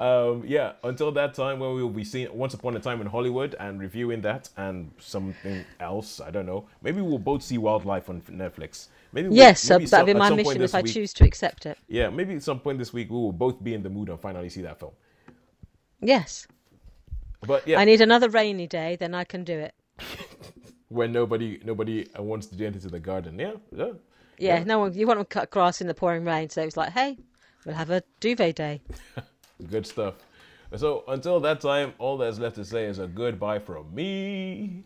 Speaker 2: Um, yeah, until that time, when we will be seeing Once Upon a Time in Hollywood and reviewing that and something else. I don't know. Maybe we'll both see Wildlife on Netflix. Maybe we'll-
Speaker 1: Yes,
Speaker 2: maybe
Speaker 1: uh,
Speaker 2: some-
Speaker 1: that'd be my mission if I
Speaker 2: week-
Speaker 1: choose to accept it.
Speaker 2: Yeah, maybe at some point this week we will both be in the mood and finally see that film.
Speaker 1: Yes.
Speaker 2: But yeah,
Speaker 1: I need another rainy day, then I can do it.
Speaker 2: when nobody nobody wants to do anything to the garden. Yeah, yeah.
Speaker 1: Yeah,
Speaker 2: Yeah.
Speaker 1: no one. You want to cut grass in the pouring rain, so it's like, hey, we'll have a duvet day.
Speaker 2: Good stuff. So until that time, all that's left to say is a goodbye from me.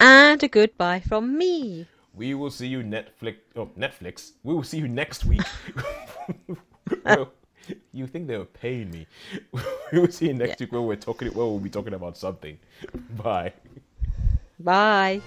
Speaker 1: And a goodbye from me.
Speaker 2: We will see you Netflix. Oh, Netflix. We will see you next week. You think they were paying me? we will see you next
Speaker 1: Yeah.
Speaker 2: week when we're talking. Where we'll be talking about something. Bye.
Speaker 1: Bye.